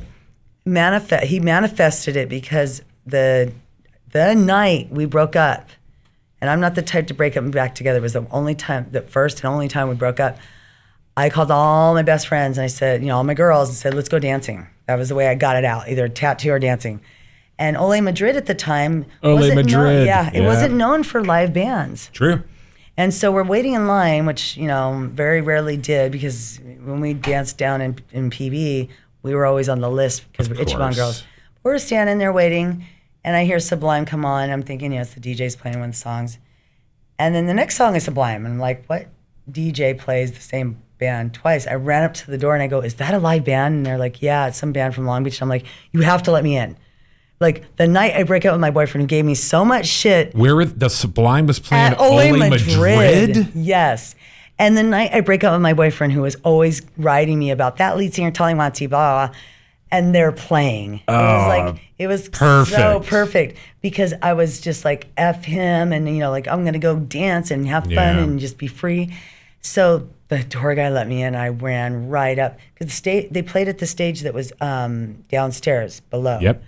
manifest he manifested it because the the night we broke up, and I'm not the type to break up and back together. It was the only time, the first and only time we broke up. I called all my best friends and I said, you know, all my girls and said, let's go dancing. That was the way I got it out, either tattoo or dancing. And Ole Madrid at the time, Ole wasn't known- Madrid, yeah, it yeah. wasn't known for live bands. True. And so we're waiting in line, which you know very rarely did because when we danced down in, in PB, we were always on the list because we're Ichiban girls. We're standing there waiting, and I hear Sublime come on. I'm thinking, yes, the DJ's playing one of the songs, and then the next song is Sublime, and I'm like, what DJ plays the same band twice? I ran up to the door and I go, is that a live band? And they're like, yeah, it's some band from Long Beach. And I'm like, you have to let me in. Like the night I break up with my boyfriend, who gave me so much shit Where the Sublime was playing at Ole Ole Madrid. Madrid? Yes. And the night I break up with my boyfriend, who was always writing me about that lead singer, Tali Monty, blah, blah, and they're playing. it was like, it was so perfect. perfect because I was just like, F him, and, you know, like, I'm going to go dance and have fun Yeah. and just be free. So the tour guy let me in. I ran right up because the stage, they played at the stage that was um, downstairs below. Yep.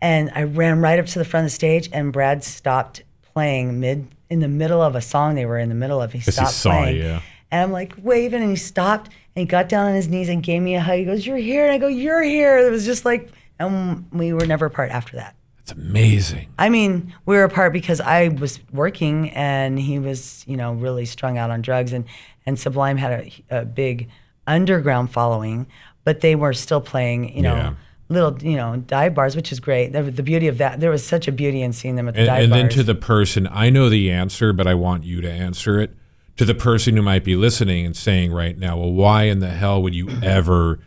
And I ran right up to the front of the stage, and Brad stopped playing mid in the middle of a song they were in the middle of. He 'Cause he stopped saw playing, yeah. And I'm like waving, and he stopped and he got down on his knees and gave me a hug. He goes, "You're here," and I go, "You're here." It was just like, and we were never apart after that. It's amazing. I mean, we were apart because I was working and he was, you know, really strung out on drugs. And, and Sublime had a, a big underground following, but they were still playing, you know, Yeah. little, you know, dive bars, which is great. The, the beauty of that, there was such a beauty in seeing them at the And, dive and bars. And then to the person, I know the answer, but I want you to answer it. To the person who might be listening and saying right now, well, why in the hell would you ever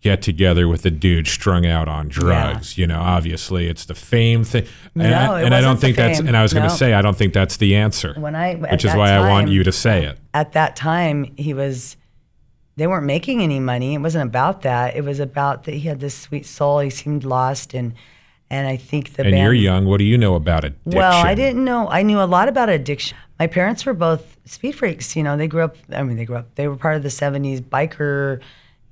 get together with a dude strung out on drugs? You know, obviously it's the fame thing. And, No, I, and I don't think that's, and I was going to say, I don't think that's the answer, when I, which is why I want you to say it. at that time he was they weren't making any money it wasn't about that it was about that he had this sweet soul he seemed lost and and i think the And band you're young. What do you know about addiction? well i didn't know i knew a lot about addiction my parents were both speed freaks you know they grew up i mean they grew up they were part of the 70s biker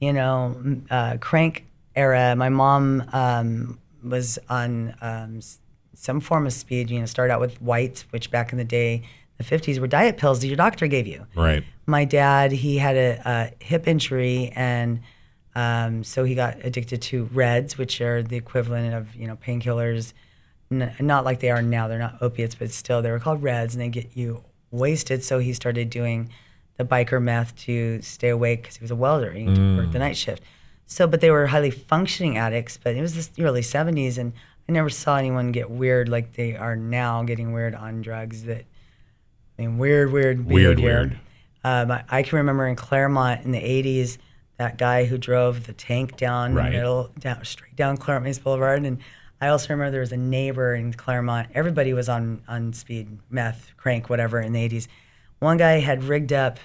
you know uh, crank era. My mom um, was on um, some form of speed you know started out with whites which back in the day the 50s were diet pills that your doctor gave you. Right. my dad he had a, a hip injury and um, so he got addicted to reds which are the equivalent of you know painkillers N- not like they are now. They're not opiates but still they were called reds and they get you wasted. So he started doing the biker meth to stay awake because he was a welder. He worked the night shift. So but they were highly functioning addicts but it was the early 70s and i never saw anyone get weird like they are now getting weird on drugs that I mean, weird, weird, Weird, weird. Um, I, I can remember in Clairemont in the '80s, that guy who drove the tank down Right. the middle, down straight down Clairemont Boulevard, and I also remember there was a neighbor in Clairemont. Everybody was on on speed, meth, crank, whatever in the '80s. One guy had rigged up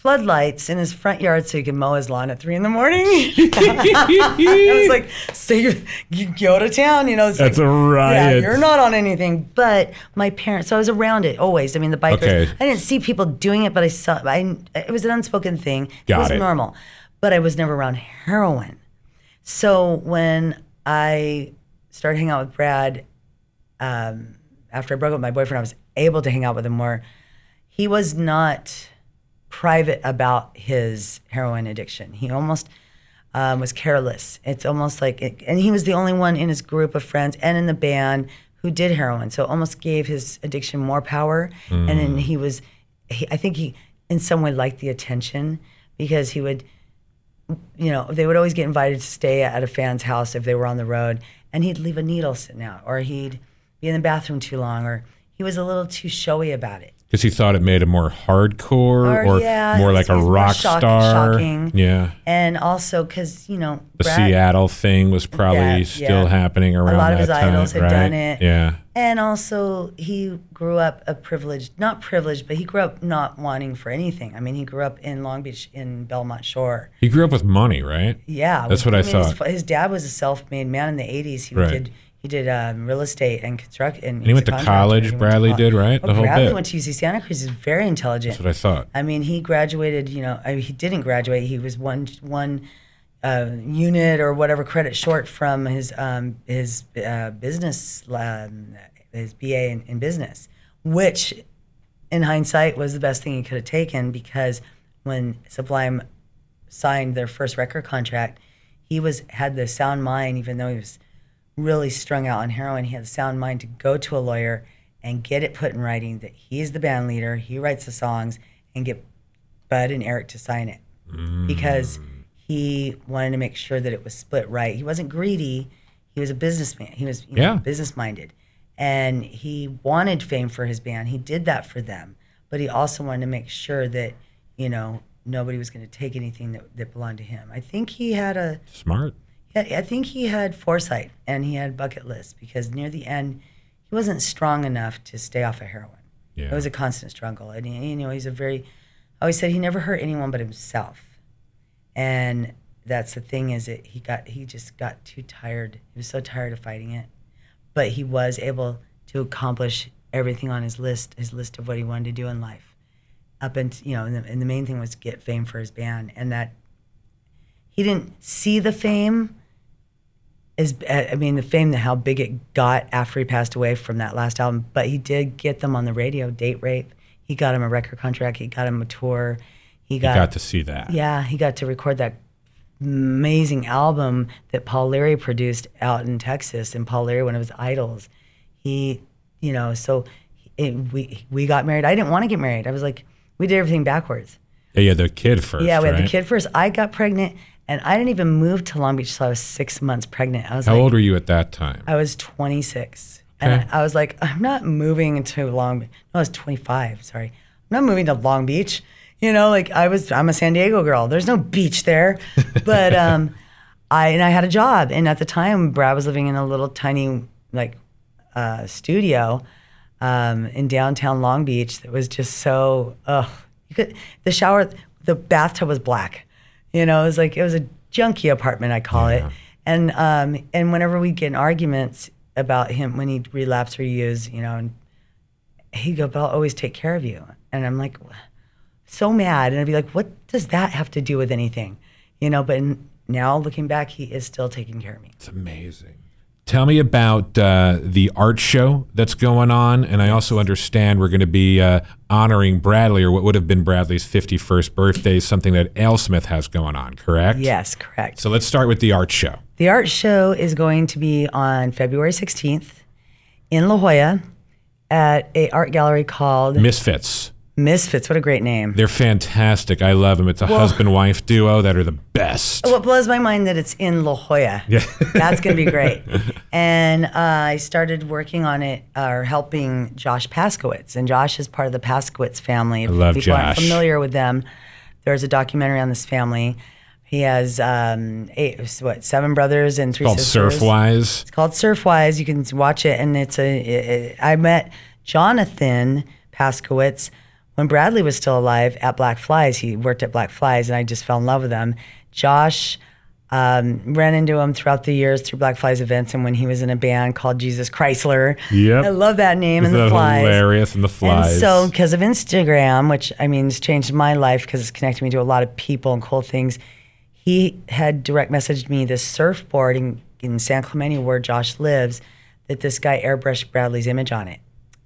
floodlights in his front yard so he could mow his lawn at three in the morning. *laughs* I was like, so you, you go to town, you know. It's That's like, a riot. Yeah, you're not on anything. But my parents, so I was around it always. I mean, the bikers. Okay. I didn't see people doing it, but I saw. I it was an unspoken thing. Got it was it. normal, but I was never around heroin. So when I started hanging out with Brad, um, after I broke up with my boyfriend, I was able to hang out with him more. He was not private about his heroin addiction. He almost um, was careless. It's almost like, it, and he was the only one in his group of friends and in the band who did heroin. So it almost gave his addiction more power. And then he was, he, I think he, in some way, liked the attention because he would, you know, they would always get invited to stay at a fan's house if they were on the road, and he'd leave a needle sitting out, or he'd be in the bathroom too long, or he was a little too showy about it. Because he thought it made him more hardcore Or, or yeah, more like a rock shock- star. shocking. Yeah. And also because you know The Brad- Seattle thing was probably still yeah. happening around A lot of his time, idols had right? done it. Yeah. And also, he grew up a privileged, not privileged, but he grew up not wanting for anything. I mean, he grew up in Long Beach in Belmont Shore. He grew up with money, right? Yeah, That's with- what I mean, his- His, dad was a self-made man in the '80s. He Right. did he did um, real estate and construct. And, he went to college, Bradley did, right? Oh, The whole Bradley bit. went to UC Santa Cruz. He's very intelligent. That's what I thought. I mean, he graduated. You know, I mean, he didn't graduate. He was one one uh, unit or whatever credit short from his um, his uh, business um, his BA in, in business, which, in hindsight, was the best thing he could have taken because when Sublime signed their first record contract, he was had the sound mind, even though he was really strung out on heroin. He had the sound mind to go to a lawyer and get it put in writing that he's the band leader, he writes the songs, and get Bud and Eric to sign it mm. because he wanted to make sure that it was split right. He wasn't greedy. He was a businessman. He was you know, Yeah. business minded, and he wanted fame for his band. He did that for them, but he also wanted to make sure that you know nobody was going to take anything that, that belonged to him. I think he had a Smart. Yeah, I think he had foresight and he had bucket lists because near the end, he wasn't strong enough to stay off of heroin. Yeah. It was a constant struggle, and he, you know he's a very. I always said he never hurt anyone but himself, and that's the thing is that he got he just got too tired. He was so tired of fighting it, but he was able to accomplish everything on his list, his list of what he wanted to do in life. Up and you know, and the, and the main thing was get fame for his band, and that he didn't see the fame is uh, I mean the fame that how big it got after he passed away from that last album, but he did get them on the radio. Date rape. He got him a record contract. He got him a tour. He got, got to see that. yeah, he got to record that amazing album that Paul Leary produced out in Texas, and Paul Leary, one of his idols. He, you know, so it, we we got married. I didn't want to get married. I was like, we did everything backwards. Yeah, yeah, the kid first. Yeah, we had right? the kid first. I got pregnant, and I didn't even move to Long Beach till I was six months pregnant. I was How like, old were you at that time? I was 26. Okay. And I was like, I'm not moving to Long Beach. No, I was 25. Sorry. I'm not moving to Long Beach. You know, like I was, I'm a San Diego girl. There's no beach there. *laughs* But, um, I, and I had a job. And at the time, Brad was living in a little tiny, like, uh, studio, um, in downtown Long Beach that was just so, ugh. You could, the shower, the bathtub was black. You know, it was like, it was a junkie apartment, I call it. And, um, and whenever we get in arguments about him when he relapse or use, you know, and he'd go, but I'll always take care of you. And I'm like, so mad. And I'd be like, what does that have to do with anything? You know, but now looking back, he is still taking care of me. It's amazing. Tell me about uh, the art show that's going on. And I also understand we're going to be uh, honoring Bradley, or what would have been Bradley's 51st birthday, something that AleSmith has going on, correct? Yes, correct. So let's start with the art show. The art show is going to be on February 16th in La Jolla at a art gallery called Misfits. Misfits. What a great name. They're fantastic. I love them. It's a husband wife duo that are the best. What blows my mind that it's in La Jolla. Yeah. That's going to be great. *laughs* And uh, I started working on it or helping Josh Paskowitz. And Josh is part of the Paskowitz family. If love people aren't Josh. familiar with them, there's a documentary on this family. He has um, eight, what, seven brothers and three called sisters. Surfwise. It's called Surfwise. You can watch it, and it's a. It, it- I met Jonathan Paskowitz when Bradley was still alive at Black Flys. He worked at Black Flys, and I just fell in love with him. Josh um, ran into him throughout the years through Black Flys events, and when he was in a band called Jesus Chrysler. Yep. I love that name and Isn't the that Flies. hilarious? And the flies. And so, because of Instagram, which I mean, has changed my life because it's connected me to a lot of people and cool things, he had direct messaged me this surfboard in, in San Clemente where Josh lives that this guy airbrushed Bradley's image on it.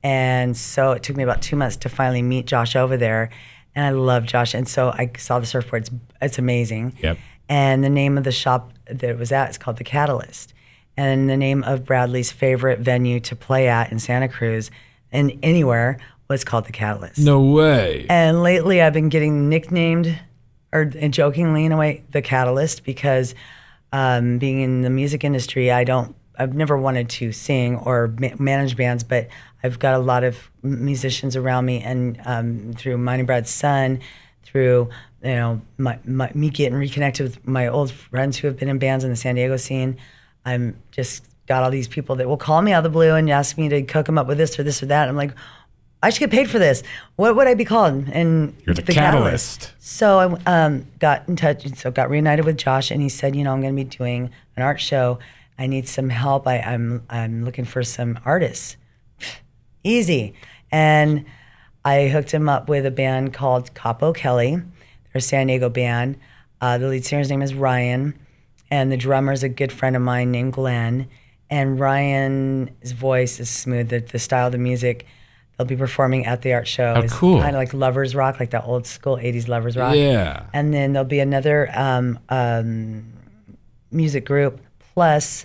And so it took me about two months to finally meet Josh over there. And I love Josh. And so I saw the surfboards. It's, it's amazing. Yep. And the name of the shop that it was at is called The Catalyst. And the name of Bradley's favorite venue to play at in Santa Cruz and anywhere was called The Catalyst. no way. And lately I've been getting nicknamed, or jokingly in a way, The Catalyst because um, being in the music industry, I don't, I've never wanted to sing or ma- manage bands, but I've got a lot of musicians around me, and um, through and Brad's son, through you know my, my, me getting reconnected with my old friends who have been in bands in the San Diego scene, I'm just got all these people that will call me out of the blue and ask me to cook them up with this or this or that. I'm like, I should get paid for this. What would I be called? And You're the catalyst. So I um, got in touch, so got reunited with Josh, and he said, you know, I'm going to be doing an art show. I need some help. I, I'm I'm looking for some artists. *sighs* Easy, and I hooked him up with a band called Capo Kelly. They're a San Diego band. Uh, the lead singer's name is Ryan, and the drummer's a good friend of mine named Glenn. And Ryan's voice is smooth. The, the style of the music. They'll be performing at the art show. Oh, cool. Kind of like lovers rock, like that old school '80s lovers rock. Yeah. And then there'll be another um, um, music group, plus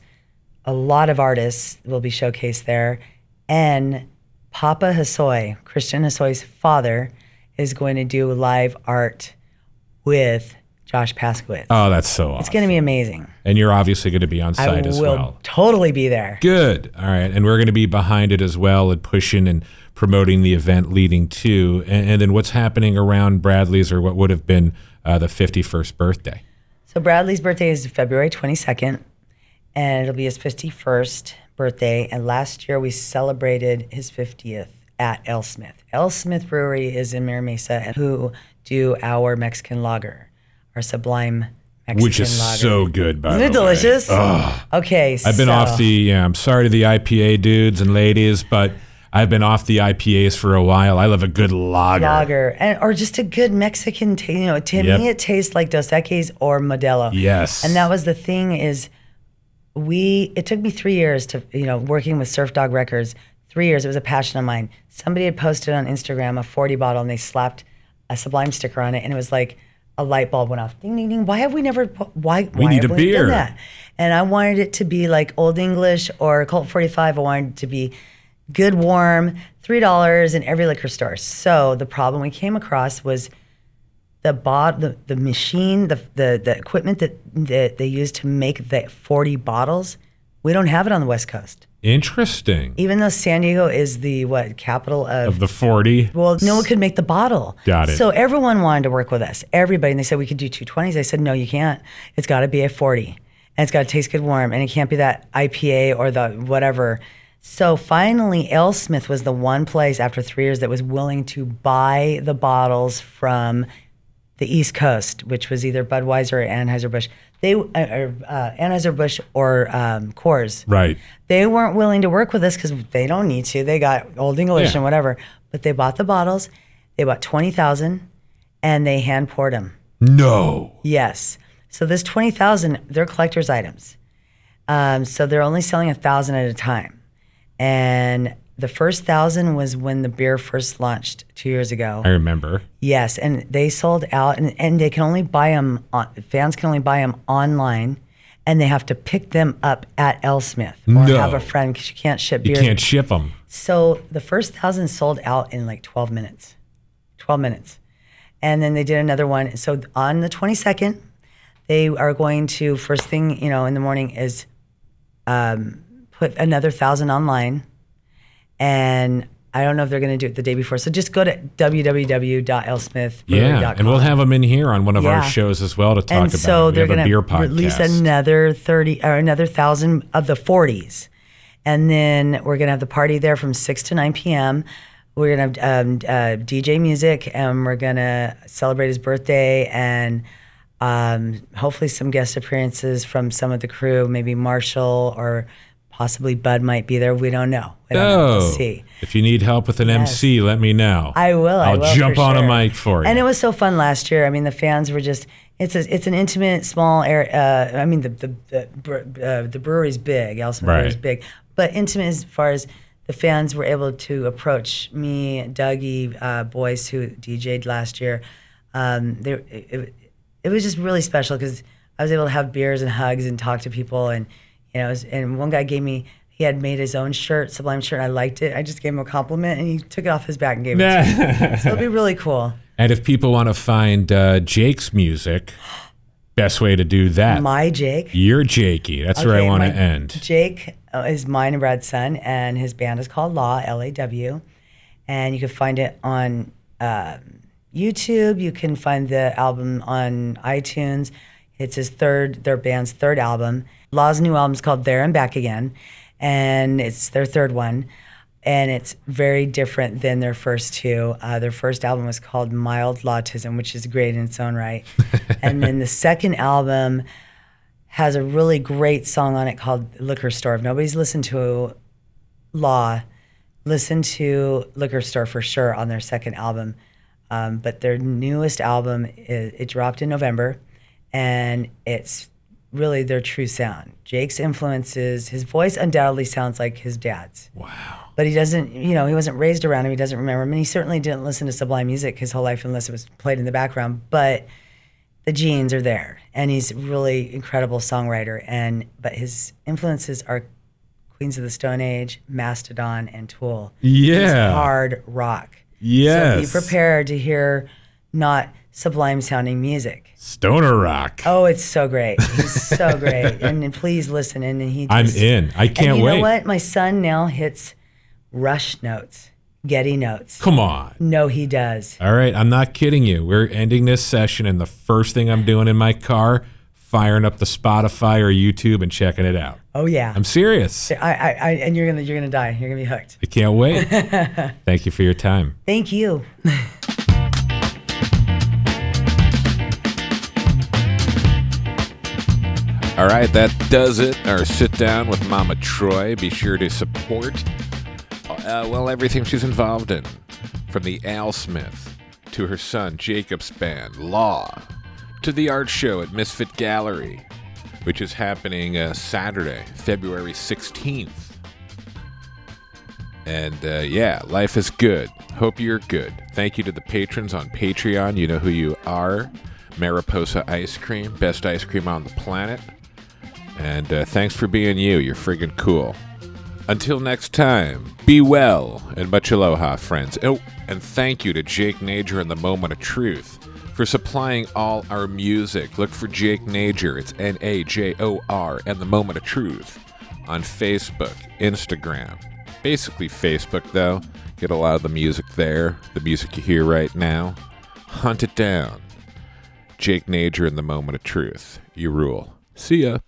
a lot of artists will be showcased there. And Papa Hasoy, Christian Hasoy's father, is going to do live art with Josh Paskowitz. Oh, that's so awesome. it's going to be amazing. and you're obviously going to be on I site as will well. totally be there. Good. All right. And we're going to be behind it as well and pushing and promoting the event leading to. And, and then what's happening around Bradley's or what would have been uh, the 51st birthday? So Bradley's birthday is February 22nd, and it'll be his 51st birthday. And last year we celebrated his 50th at AleSmith. L Smith Brewery is in Mira Mesa, and who do our Mexican lager, our Sublime Mexican lager. Which is lager. so good, by Isn't the it way. delicious? Okay, I've been so, off the, yeah, I'm sorry to the IPA dudes and ladies, but I've been off the IPAs for a while. I love a good lager. lager, and or just a good Mexican. ta- you know, to Yep. me it tastes like Dos Equis or Modelo. Yes. And that was the thing is we it took me three years to you know working with Surfdog Records. Three years. It was a passion of mine. Somebody had posted on Instagram a 40 bottle and they slapped a Sublime sticker on it, and it was like a light bulb went off. Ding ding ding. Why have we never? Why? We why need have a we beer. Done that? And I wanted it to be like Old English or Colt 45. I wanted it to be good, warm, three dollars in every liquor store. So the problem we came across was the bot the, the machine the, the the equipment that, that they use to make the 40 bottles we don't have it on the west coast Interesting. even though san diego is the what capital of, Of the 40. well no one could make the bottle Got it. so everyone wanted to work with us everybody and they said we could do 220s i said no you can't it's got to be a 40 and it's got to taste good warm and it can't be that ipa or the whatever so finally Smith was the one place after three years that was willing to buy the bottles from the East Coast, which was either Budweiser or Anheuser-Busch. They, uh, or, uh, Anheuser-Busch or um, Coors. Right. They weren't willing to work with us because they don't need to. They got Old English Yeah. and whatever. But they bought the bottles. They bought 20,000 and they hand poured them. No. Yes. So this 20,000, they're collector's items. Um, so they're only selling a thousand at a time. And the first thousand was when the beer first launched two years ago. I remember. Yes, and they sold out, and, and they can only buy them. On, fans can only buy them online, and they have to pick them up at AleSmith or No. have a friend because you can't ship beer. You can't ship them. So the first thousand sold out in like twelve minutes, twelve minutes, and then they did another one. So on the twenty second, they are going to first thing you know in the morning is um, put another thousand online, and I don't know if they're going to do it the day before. So just go to www.alesmithbrewery.com. Yeah. And we'll have them in here on one of our shows as well to talk and about so it. We they're going to release another 30 or another thousand of the 40s and then we're going to have the party there from 6 to 9 p.m we're going to have um, uh, dj music and we're going to celebrate his birthday and um, hopefully some guest appearances from some of the crew maybe marshall or possibly bud might be there we don't know we don't. Oh, see if you need help with an MC, let me know. I will. I I'll will jump on a mic for you. And it was so fun last year. I mean, the fans were just. It's a, it's an intimate, small area. Uh, I mean, the the the, uh, the brewery's big. AleSmith Brewery's big, but intimate as far as the fans were able to approach me, Dougie, uh, Boyce, who DJ'd last year. Um, they, it, it, it was just really special because I was able to have beers and hugs and talk to people, and you know, was- and one guy gave me. He had made his own shirt, Sublime shirt. I liked it. I just gave him a compliment, and he took it off his back and gave it to me. So it'll be *laughs* really cool. and if people want to find uh, Jake's music, best way to do that. My Jake. You're Jakey. That's where I want to end. Jake uh, is mine and Brad's son, and his band is called Law, L A W. And you can find it on um, YouTube. You can find the album on iTunes. It's his third, their band's third album. Law's new album is called There and Back Again, and it's their third one. And it's very different than their first two. Uh, their first album was called Mild Lawtism, which is great in its own right. *laughs* and then the second album has a really great song on it called Liquor Store. If nobody's listened to Law, listen to Liquor Store for sure on their second album. Um, but their newest album, is, it dropped in November, and it's really their true sound. Jake's influences, his voice undoubtedly sounds like his dad's. Wow. But he doesn't, you know, he wasn't raised around him. He doesn't remember him. And he certainly didn't listen to Sublime music his whole life unless it was played in the background. But the genes are there. And he's a really incredible songwriter. And but his influences are Queens of the Stone Age, Mastodon, and Tool. Yeah. Hard rock. Yes. So be prepared to hear not sublime sounding music. Stoner Rock. Oh, it's so great. He's so *laughs* great. And, and please listen. And he I'm in. I can't and you wait. know what? My son now hits rush notes, Geddy notes. Come on. No, he does. All right, I'm not kidding you. We're ending this session, and the first thing I'm doing in my car, firing up the Spotify or YouTube and checking it out. Oh yeah. I'm serious. I, I, I, and you're gonna, you're gonna die. You're gonna be hooked. I can't wait. *laughs* Thank you for your time. Thank you. *laughs* All right, that does it. Our sit down with Mama Troy. Be sure to support, uh, well, everything she's involved in, from the AleSmith to her son Jakob's band Law, to the art show at Misfit Gallery, which is happening uh, Saturday, February 16th. And uh, yeah, life is good. Hope you're good. Thank you to the patrons on Patreon. You know who you are. Mariposa Ice Cream, best ice cream on the planet. And uh, thanks for being you. You're friggin' cool. Until next time, be well and much aloha, friends. Oh, and thank you to Jake Najor and the Moment of Truth for supplying all our music. Look for Jake Najor. It's N A J O R and the Moment of Truth on Facebook, Instagram. Basically, Facebook, though. Get a lot of the music there, the music you hear right now. Hunt it down. Jake Najor and the Moment of Truth. You rule. See ya.